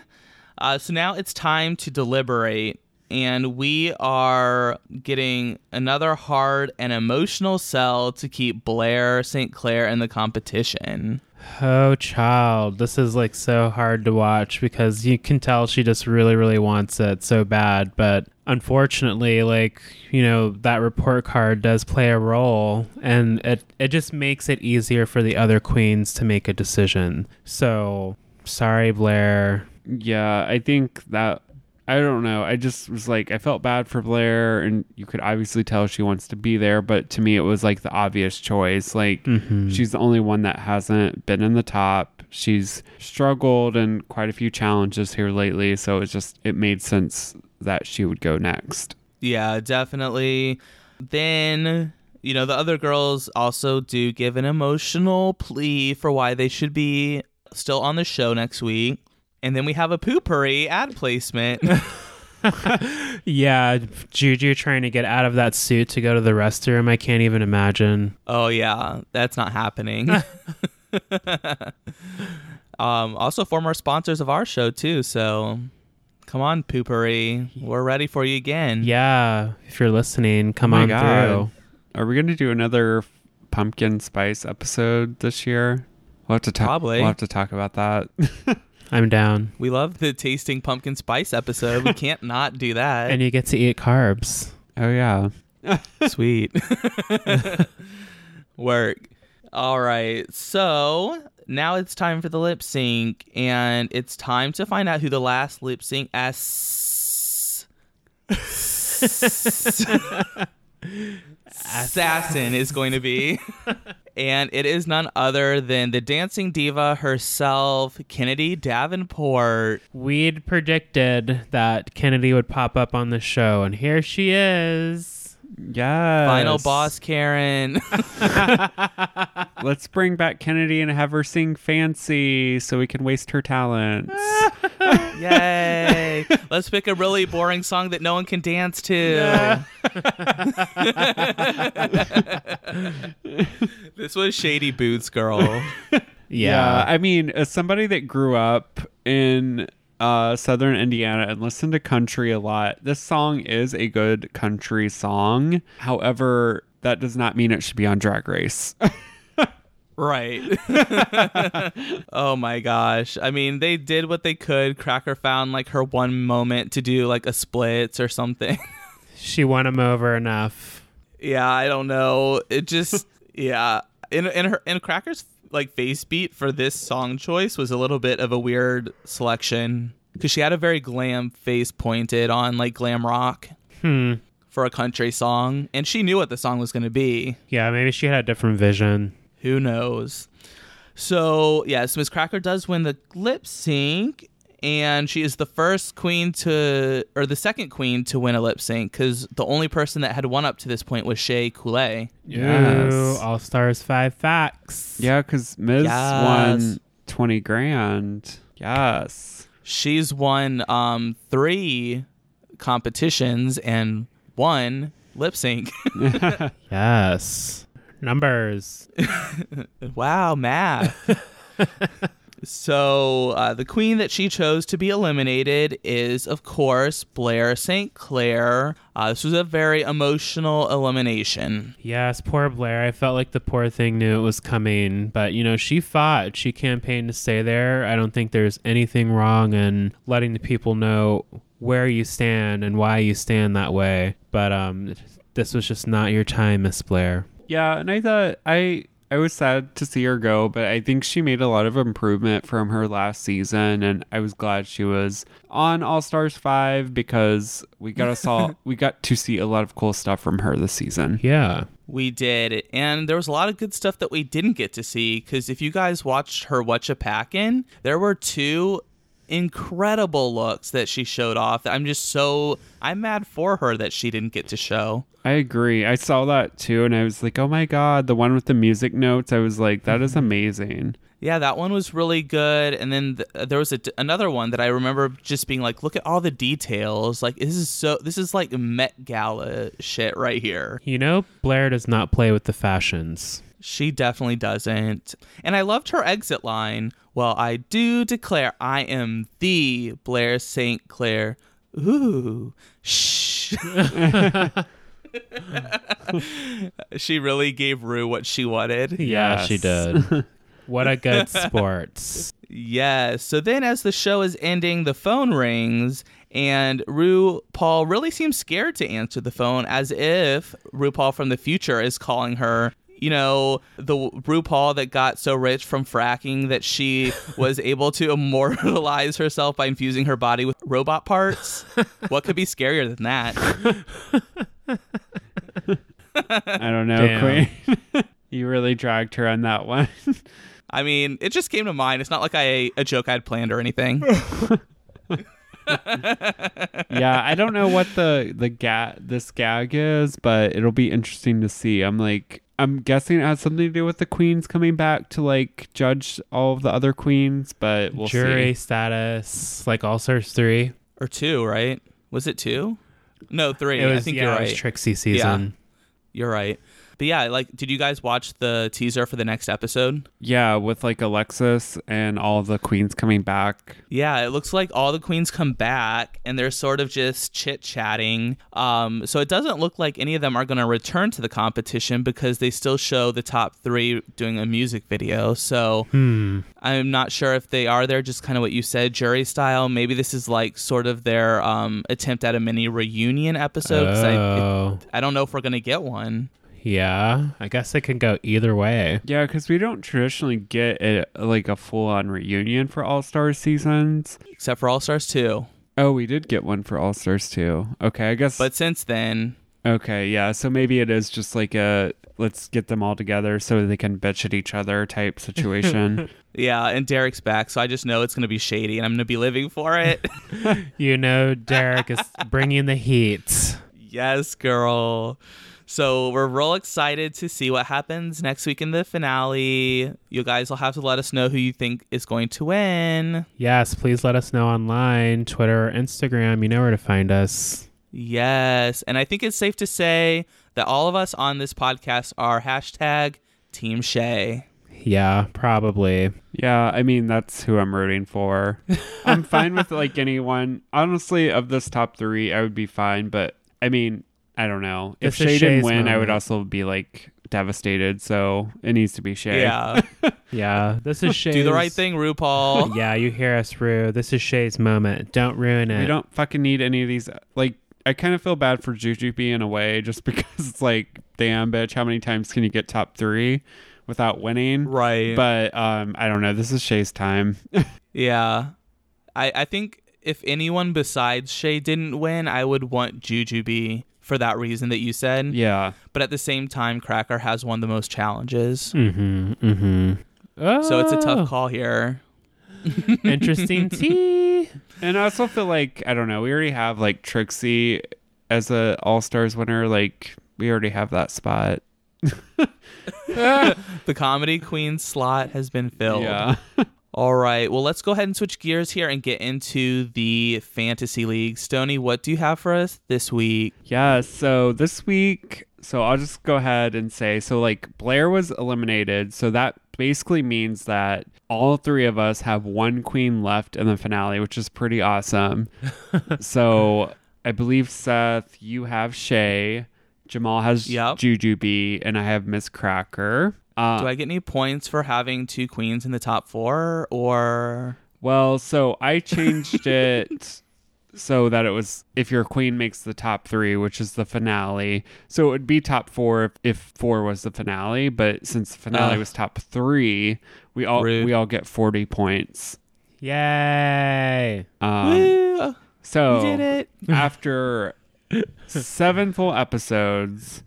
Uh, so now it's time to deliberate. And we are getting another hard and emotional sell to keep Blair St. Clair in the competition. Oh, child, this is like so hard to watch because you can tell she just really, really wants it so bad. But unfortunately, like, you know, that report card does play a role and it, it just makes it easier for the other queens to make a decision. So, sorry, Blair. Yeah, I think that I don't know. I just was like I felt bad for Blair and you could obviously tell she wants to be there, but to me it was like the obvious choice. Like Mhm. she's the only one that hasn't been in the top. she's struggled in quite a few challenges here lately. So it's just, it made sense that she would go next. Yeah, definitely. Then, you know, the other girls also do give an emotional plea for why they should be still on the show next week. And then we have a Poo-Pourri ad placement. [laughs] Yeah, Juju trying to get out of that suit to go to the restroom. I can't even imagine. oh, yeah, that's not happening. [laughs] [laughs] um, also, former sponsors of our show, too. So come on, Poo-Pourri. We're ready for you again. Yeah, if you're listening, come Oh on God. through. Are we going to do another pumpkin spice episode this year? We'll have to talk. Probably. We'll have to talk about that. I'm down. We love the tasting pumpkin spice episode. We [laughs] can't not do that. And you get to eat carbs. oh yeah. [laughs] Sweet. [laughs] Work. All right. So now it's time for the lip sync, and it's time to find out who the last lip sync ass. assassin is going to be. And it is none other than the dancing diva herself, Kennedy Davenport. We'd predicted that Kennedy would pop up on the show, and here she is. Yes. Final boss Karen. [laughs] [laughs] Let's bring back Kennedy and have her sing fancy so we can waste her talents. [laughs] Yay! [laughs] Let's pick a really boring song that no one can dance to. [laughs] this was Shady Boots Girl. Yeah. I mean, as somebody that grew up in uh, southern Indiana and listened to country a lot, this song is a good country song. However, that does not mean it should be on Drag Race. Right. [laughs] [laughs] oh my gosh. I mean, they did what they could. Cracker found like her one moment to do like a splits or something. [laughs] She won him over enough. yeah, I don't know. It just yeah. In in her in Cracker's like face beat for this song choice was a little bit of a weird selection because she had a very glam face pointed on like glam rock Hmm. for a country song, and she knew what the song was going to be. Yeah, maybe she had a different vision. Who knows? So, yes, Miss Cracker does win the lip sync, and she is the first queen to, or the second queen to win a lip sync, because the only person that had won up to this point was Shea Couleé. Yes. Ooh, All Stars 5 facts. yeah, because Ms. Yes. won 20 grand. Yes. She's won um, three competitions and one lip sync. [laughs] Yes. Numbers. [laughs] wow, math. [laughs] so uh, the queen that she chose to be eliminated is, of course, Blair St. Clair. Uh, this was a very emotional elimination. Yes, poor Blair. I felt like the poor thing knew it was coming, but you know, she fought. She campaigned to stay there. I don't think there's anything wrong in letting the people know where you stand and why you stand that way. But um this was just not your time, Miss Blair. Yeah, and I thought I I was sad to see her go, but I think she made a lot of improvement from her last season, and I was glad she was on All Stars Five because we got us [laughs] all we got to see a lot of cool stuff from her this season. Yeah. We did, and there was a lot of good stuff that we didn't get to see. Because if you guys watched her Whatcha Packin', there were two incredible looks that she showed off. I'm just so I'm mad for her that she didn't get to show. I agree. I saw that too, and I was like, "Oh my god!" The one with the music notes. I was like, "That is mm-hmm. amazing." Yeah, that one was really good. And then th- uh, there was a, another one that I remember just being like, look at all the details. Like this is so this is like Met Gala shit right here. You know, Blair does not play with the fashions. She definitely doesn't. And I loved her exit line. Well, I do declare I am the Blair St. Clair. Ooh, shh. [laughs] she really gave Rue what she wanted. Yeah, she did. [laughs] what a good sports. Yes. So then, as the show is ending, the phone rings, and RuPaul really seems scared to answer the phone as if RuPaul from the future is calling her. You know, the RuPaul that got so rich from fracking that she [laughs] was able to immortalize herself by infusing her body with robot parts. what could be scarier than that? [laughs] I don't know, Damn. Queen. [laughs] you really dragged her on that one. I mean, it just came to mind. It's not like I a joke I'd planned or anything. yeah, I don't know what the the gag this gag is, but it'll be interesting to see. I'm like I'm guessing it has something to do with the queens coming back to like judge all of the other queens, but we'll Jury see. status, like All Stars 3. or two, right? Was it two? No, three. It was, I think yeah, you're it was right. Trixie season. you're right. But yeah, like, did you guys watch the teaser for the next episode? Yeah, with like Alexis and all the queens coming back. Yeah, it looks like all the queens come back and they're sort of just chit chatting. Um, so it doesn't look like any of them are going to return to the competition because they still show the top three doing a music video. So Hmm. I'm not sure if they are there, just kind of what you said, jury style. Maybe this is like sort of their um, attempt at a mini reunion episode. 'cause I, it- Oh, I don't know if we're going to get one. Yeah. I guess it can go either way. Yeah, because we don't traditionally get a, like a full on reunion for All Stars seasons. except for All Stars 2. Oh, we did get one for All Stars 2. Okay, I guess. But since then, okay, yeah. So maybe it is just like a let's get them all together so they can bitch at each other type [laughs] situation. yeah, and Derrick's back, so I just know it's going to be shady and I'm going to be living for it. [laughs] You know, Derek is bringing the heat. yes, girl. So we're real excited to see what happens next week in the finale. You guys will have to let us know who you think is going to win. Yes, please let us know online, Twitter, or Instagram. You know where to find us. Yes, and I think it's safe to say that all of us on this podcast are hashtag Team Shea. Yeah, probably. yeah, I mean that's who I'm rooting for. [laughs] I'm fine with like anyone. Honestly, of this top three, I would be fine. But I mean, I don't know. If Shea didn't Shea's win, I would also be like devastated. So it needs to be Shea. Yeah, [laughs] Yeah, this is Shea. do the right thing, RuPaul. [laughs] Yeah, you hear us, Rue. This is Shea's moment. Don't ruin it. We don't fucking need any of these. Like, I kind of feel bad for Jujubee in a way, just [laughs] because it's like, damn, bitch, how many times can you get top three without winning? Right. But um, I don't know. This is Shea's time. Yeah. I, I think if anyone besides Shea didn't win, I would want Jujubee for that reason that you said. yeah. But at the same time, Cracker has won the most challenges. Mm-hmm. Mm-hmm. Oh, So it's a tough call here. [laughs] Interesting tea. And I also feel like I don't know. We already have like Trixie as a All Stars winner. Like we already have that spot. [laughs] The comedy queen slot has been filled. Yeah. All right. Well, let's go ahead and switch gears here and get into the fantasy league. Stony, what do you have for us this week? Yeah, so this week, so I'll just go ahead and say so like Blair was eliminated, so that basically means that all three of us have one queen left in the finale, which is pretty awesome. [laughs] so I believe Seth, you have Shea, Jamal has Yep. Jujubee, and I have Miss Cracker. Uh, Do I get any points for having two queens in the top four or Well, so I changed [laughs] it so that it was if your queen makes the top three, which is the finale. So it would be top four if, if four was the finale, but since the finale Ugh. was top three, we all Rude. we all get forty points. Yay. Um, Woo, so we did it? after seven full episodes,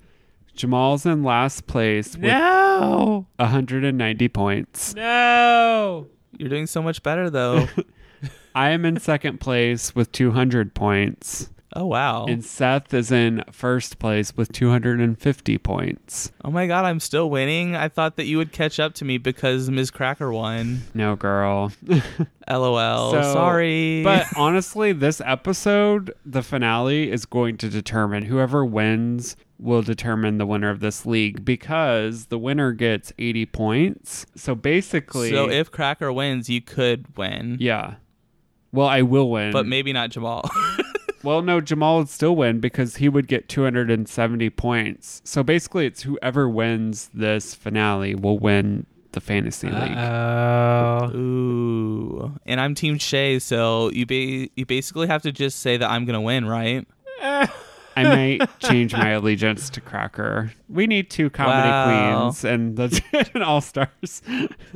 Jamal's in last place with No. 190 points. No. You're doing so much better though. [laughs] I am in second place with 200 points. Oh wow. And Seth is in first place with 250 points. Oh my god, I'm still winning. I thought that you would catch up to me because Miz Cracker won. No, girl. [laughs] LOL. So- Sorry. But [laughs] honestly, this episode, the finale, is going to determine whoever wins will determine the winner of this league because the winner gets 80 points. So basically, so if Cracker wins, you could win. yeah. Well, I will win. But maybe not Jamal. [laughs] well, no, Jamal would still win because he would get 270 points. So basically, it's whoever wins this finale will win the fantasy league. Oh. Ooh. And I'm Team Shea, so you ba- you basically have to just say that I'm gonna win, right? I might [laughs] change my allegiance to Cracker. We need two comedy Wow. queens and that's [laughs] an all stars.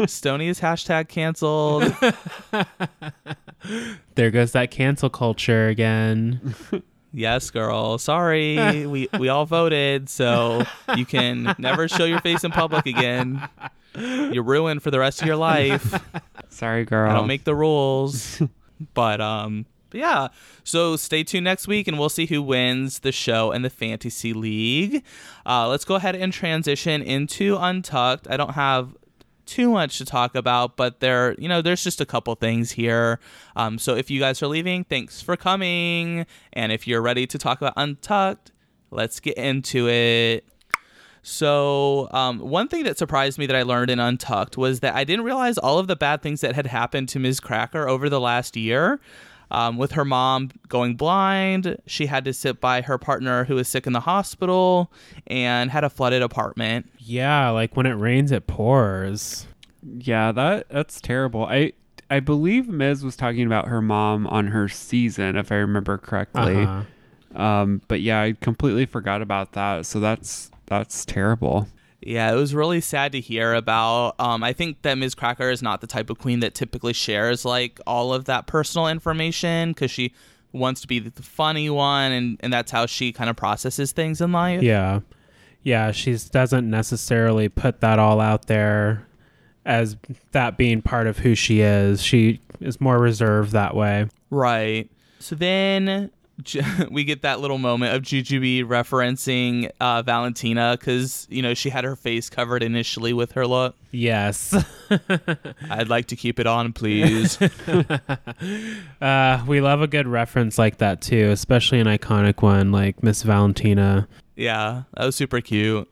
Stony is hashtag canceled. [laughs] [laughs] There goes that cancel culture again. [laughs] yes, girl. Sorry. [laughs] we we all voted, so you can never show your face in public again. you're ruined for the rest of your life. Sorry, girl. I don't make the rules. but um but yeah. So stay tuned next week and we'll see who wins the show and the fantasy league. Uh, let's go ahead and transition into Untucked. I don't have too much to talk about, but there, you know, there's just a couple things here. Um, so if you guys are leaving, thanks for coming. And if you're ready to talk about Untucked, let's get into it. So, um, one thing that surprised me that I learned in Untucked was that I didn't realize all of the bad things that had happened to Miz Cracker over the last year. Um, with her mom going blind, she had to sit by her partner who was sick in the hospital and had a flooded apartment. Yeah, like when it rains, it pours. Yeah, that that's terrible. I I believe Miz was talking about her mom on her season, if I remember correctly. Uh-huh. Um, but yeah, I completely forgot about that. So that's that's terrible. Yeah, it was really sad to hear about. Um, I think that Miz Cracker is not the type of queen that typically shares like all of that personal information because she wants to be the funny one, and, and that's how she kind of processes things in life. Yeah. Yeah, she doesn't necessarily put that all out there as that being part of who she is. She is more reserved that way. Right. So then [laughs] we get that little moment of Jujubee referencing uh, Valentina because you know she had her face covered initially with her look. Yes. [laughs] I'd like to keep it on, please. [laughs] uh, we love a good reference like that too, especially an iconic one like Miss Valentina. yeah, that was super cute.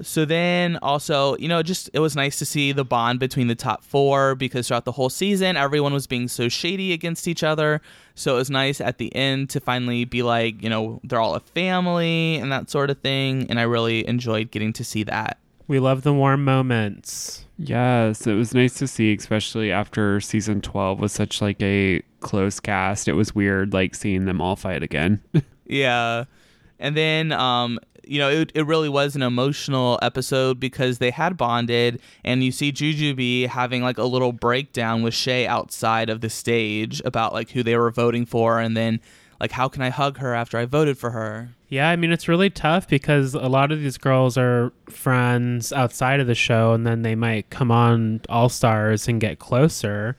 So then also, you know, just it was nice to see the bond between the top four because throughout the whole season, everyone was being so shady against each other. So it was nice at the end to finally be like, you know, they're all a family and that sort of thing. And I really enjoyed getting to see that. We love the warm moments. Yes, it was nice to see, especially after season twelve was such like a close cast. It was weird like seeing them all fight again. [laughs] Yeah. And then, um, you know, it, it really was an emotional episode because they had bonded, and you see Jujubee having like a little breakdown with Shea outside of the stage about like who they were voting for, and then like how can I hug her after I voted for her? Yeah, I mean it's really tough because a lot of these girls are friends outside of the show and then they might come on All Stars and get closer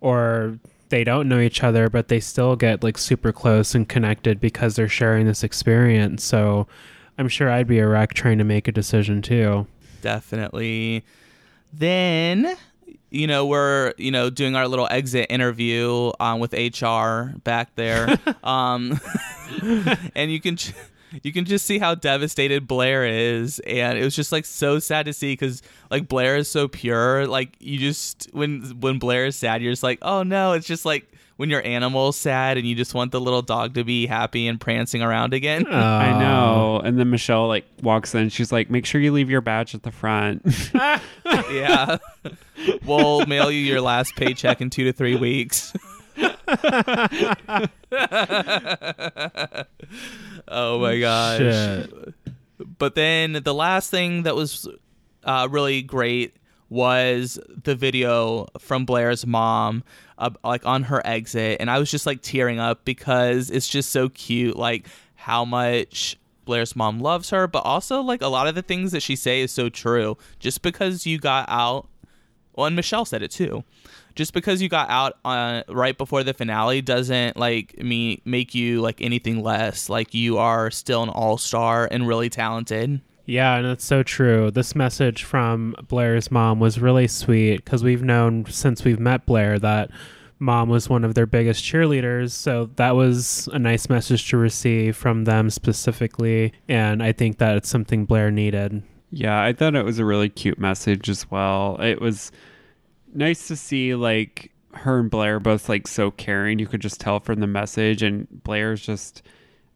or they don't know each other but they still get like super close and connected because they're sharing this experience. So I'm sure I'd be a wreck trying to make a decision too. Definitely. Then, you know, we're you know doing our little exit interview um, with HR back there, [laughs] um, [laughs] and you can. j- You can just see how devastated Blair is, and it was just like so sad to see because like Blair is so pure. Like you just when when Blair is sad, you're just like, oh no. It's just like when your animal's sad and you just want the little dog to be happy and prancing around again. [laughs] I know. And then Michelle like walks in. She's like, "Make sure you leave your badge at the front." [laughs] yeah. we'll mail you your last paycheck in two to three weeks. [laughs] oh my gosh. Shit. But then the last thing that was uh, really great was the video from Blair's mom, uh, like on her exit, and I was just like tearing up because it's just so cute, like how much Blair's mom loves her, but also like a lot of the things that she say is so true. Just because you got out, well, and Michelle said it too. Just because you got out uh, right before the finale doesn't like me make you like anything less. Like you are still an all star and really talented. Yeah, and it's so true. This message from Blair's mom was really sweet because we've known since we've met Blair that mom was one of their biggest cheerleaders. So that was a nice message to receive from them specifically. And I think that it's something Blair needed. Yeah, I thought it was a really cute message as well. It was nice to see like her and Blair both like so caring. You could just tell from the message and Blair's just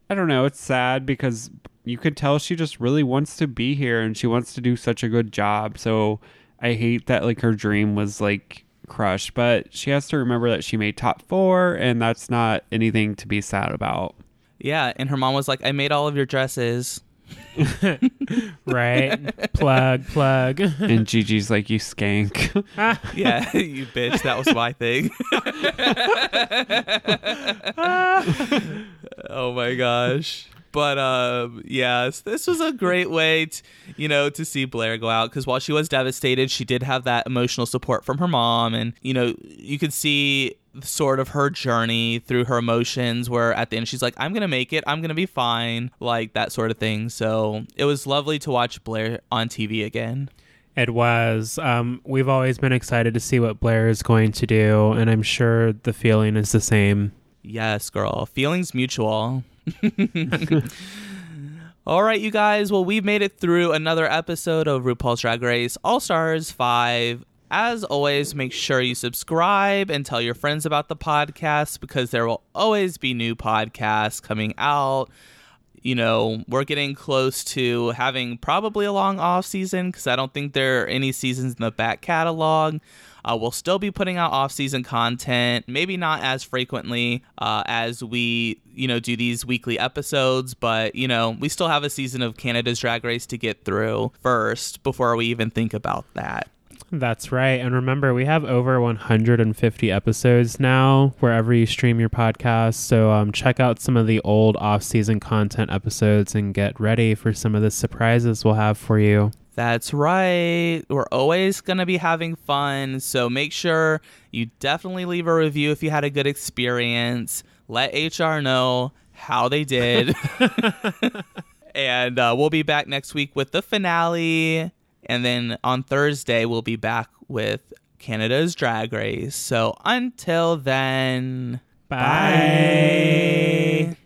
I don't know, it's sad because you could tell she just really wants to be here and she wants to do such a good job. So I hate that like her dream was like crushed, but she has to remember that she made top 4 and that's not anything to be sad about. Yeah, and her mom was like, "I made all of your dresses." [laughs] Right? plug, plug. [laughs] And Gigi's like you skank. [laughs] Yeah, you bitch. That was my thing. oh my gosh. But uh, yes, this was a great way, to, you know, to see Blair go out because while she was devastated, she did have that emotional support from her mom, and you know, you could see sort of her journey through her emotions where at the end she's like i'm gonna make it i'm gonna be fine like that sort of thing so it was lovely to watch blair on tv again It was. Um, we've always been excited to see what Blair is going to do, and I'm sure the feeling is the same. Yes, girl. Feelings mutual. [laughs] All right, you guys. Well, we've made it through another episode of RuPaul's Drag Race All Stars 5. As always, make sure you subscribe and tell your friends about the podcast because there will always be new podcasts coming out. You know, we're getting close to having probably a long off season because I don't think there are any seasons in the back catalog. Uh, we'll still be putting out off-season content, maybe not as frequently uh, as we, you know, do these weekly episodes, but you know, we still have a season of Canada's Drag Race to get through first before we even think about that. That's right. And remember, we have over 150 episodes now wherever you stream your podcast. So um, check out some of the old off season content episodes and get ready for some of the surprises we'll have for you. That's right. We're always going to be having fun. So make sure you definitely leave a review if you had a good experience. Let HR know how they did. [laughs] and uh, we'll be back next week with the finale. And then on Thursday, we'll be back with Canada's Drag Race. So until then, Bye. bye.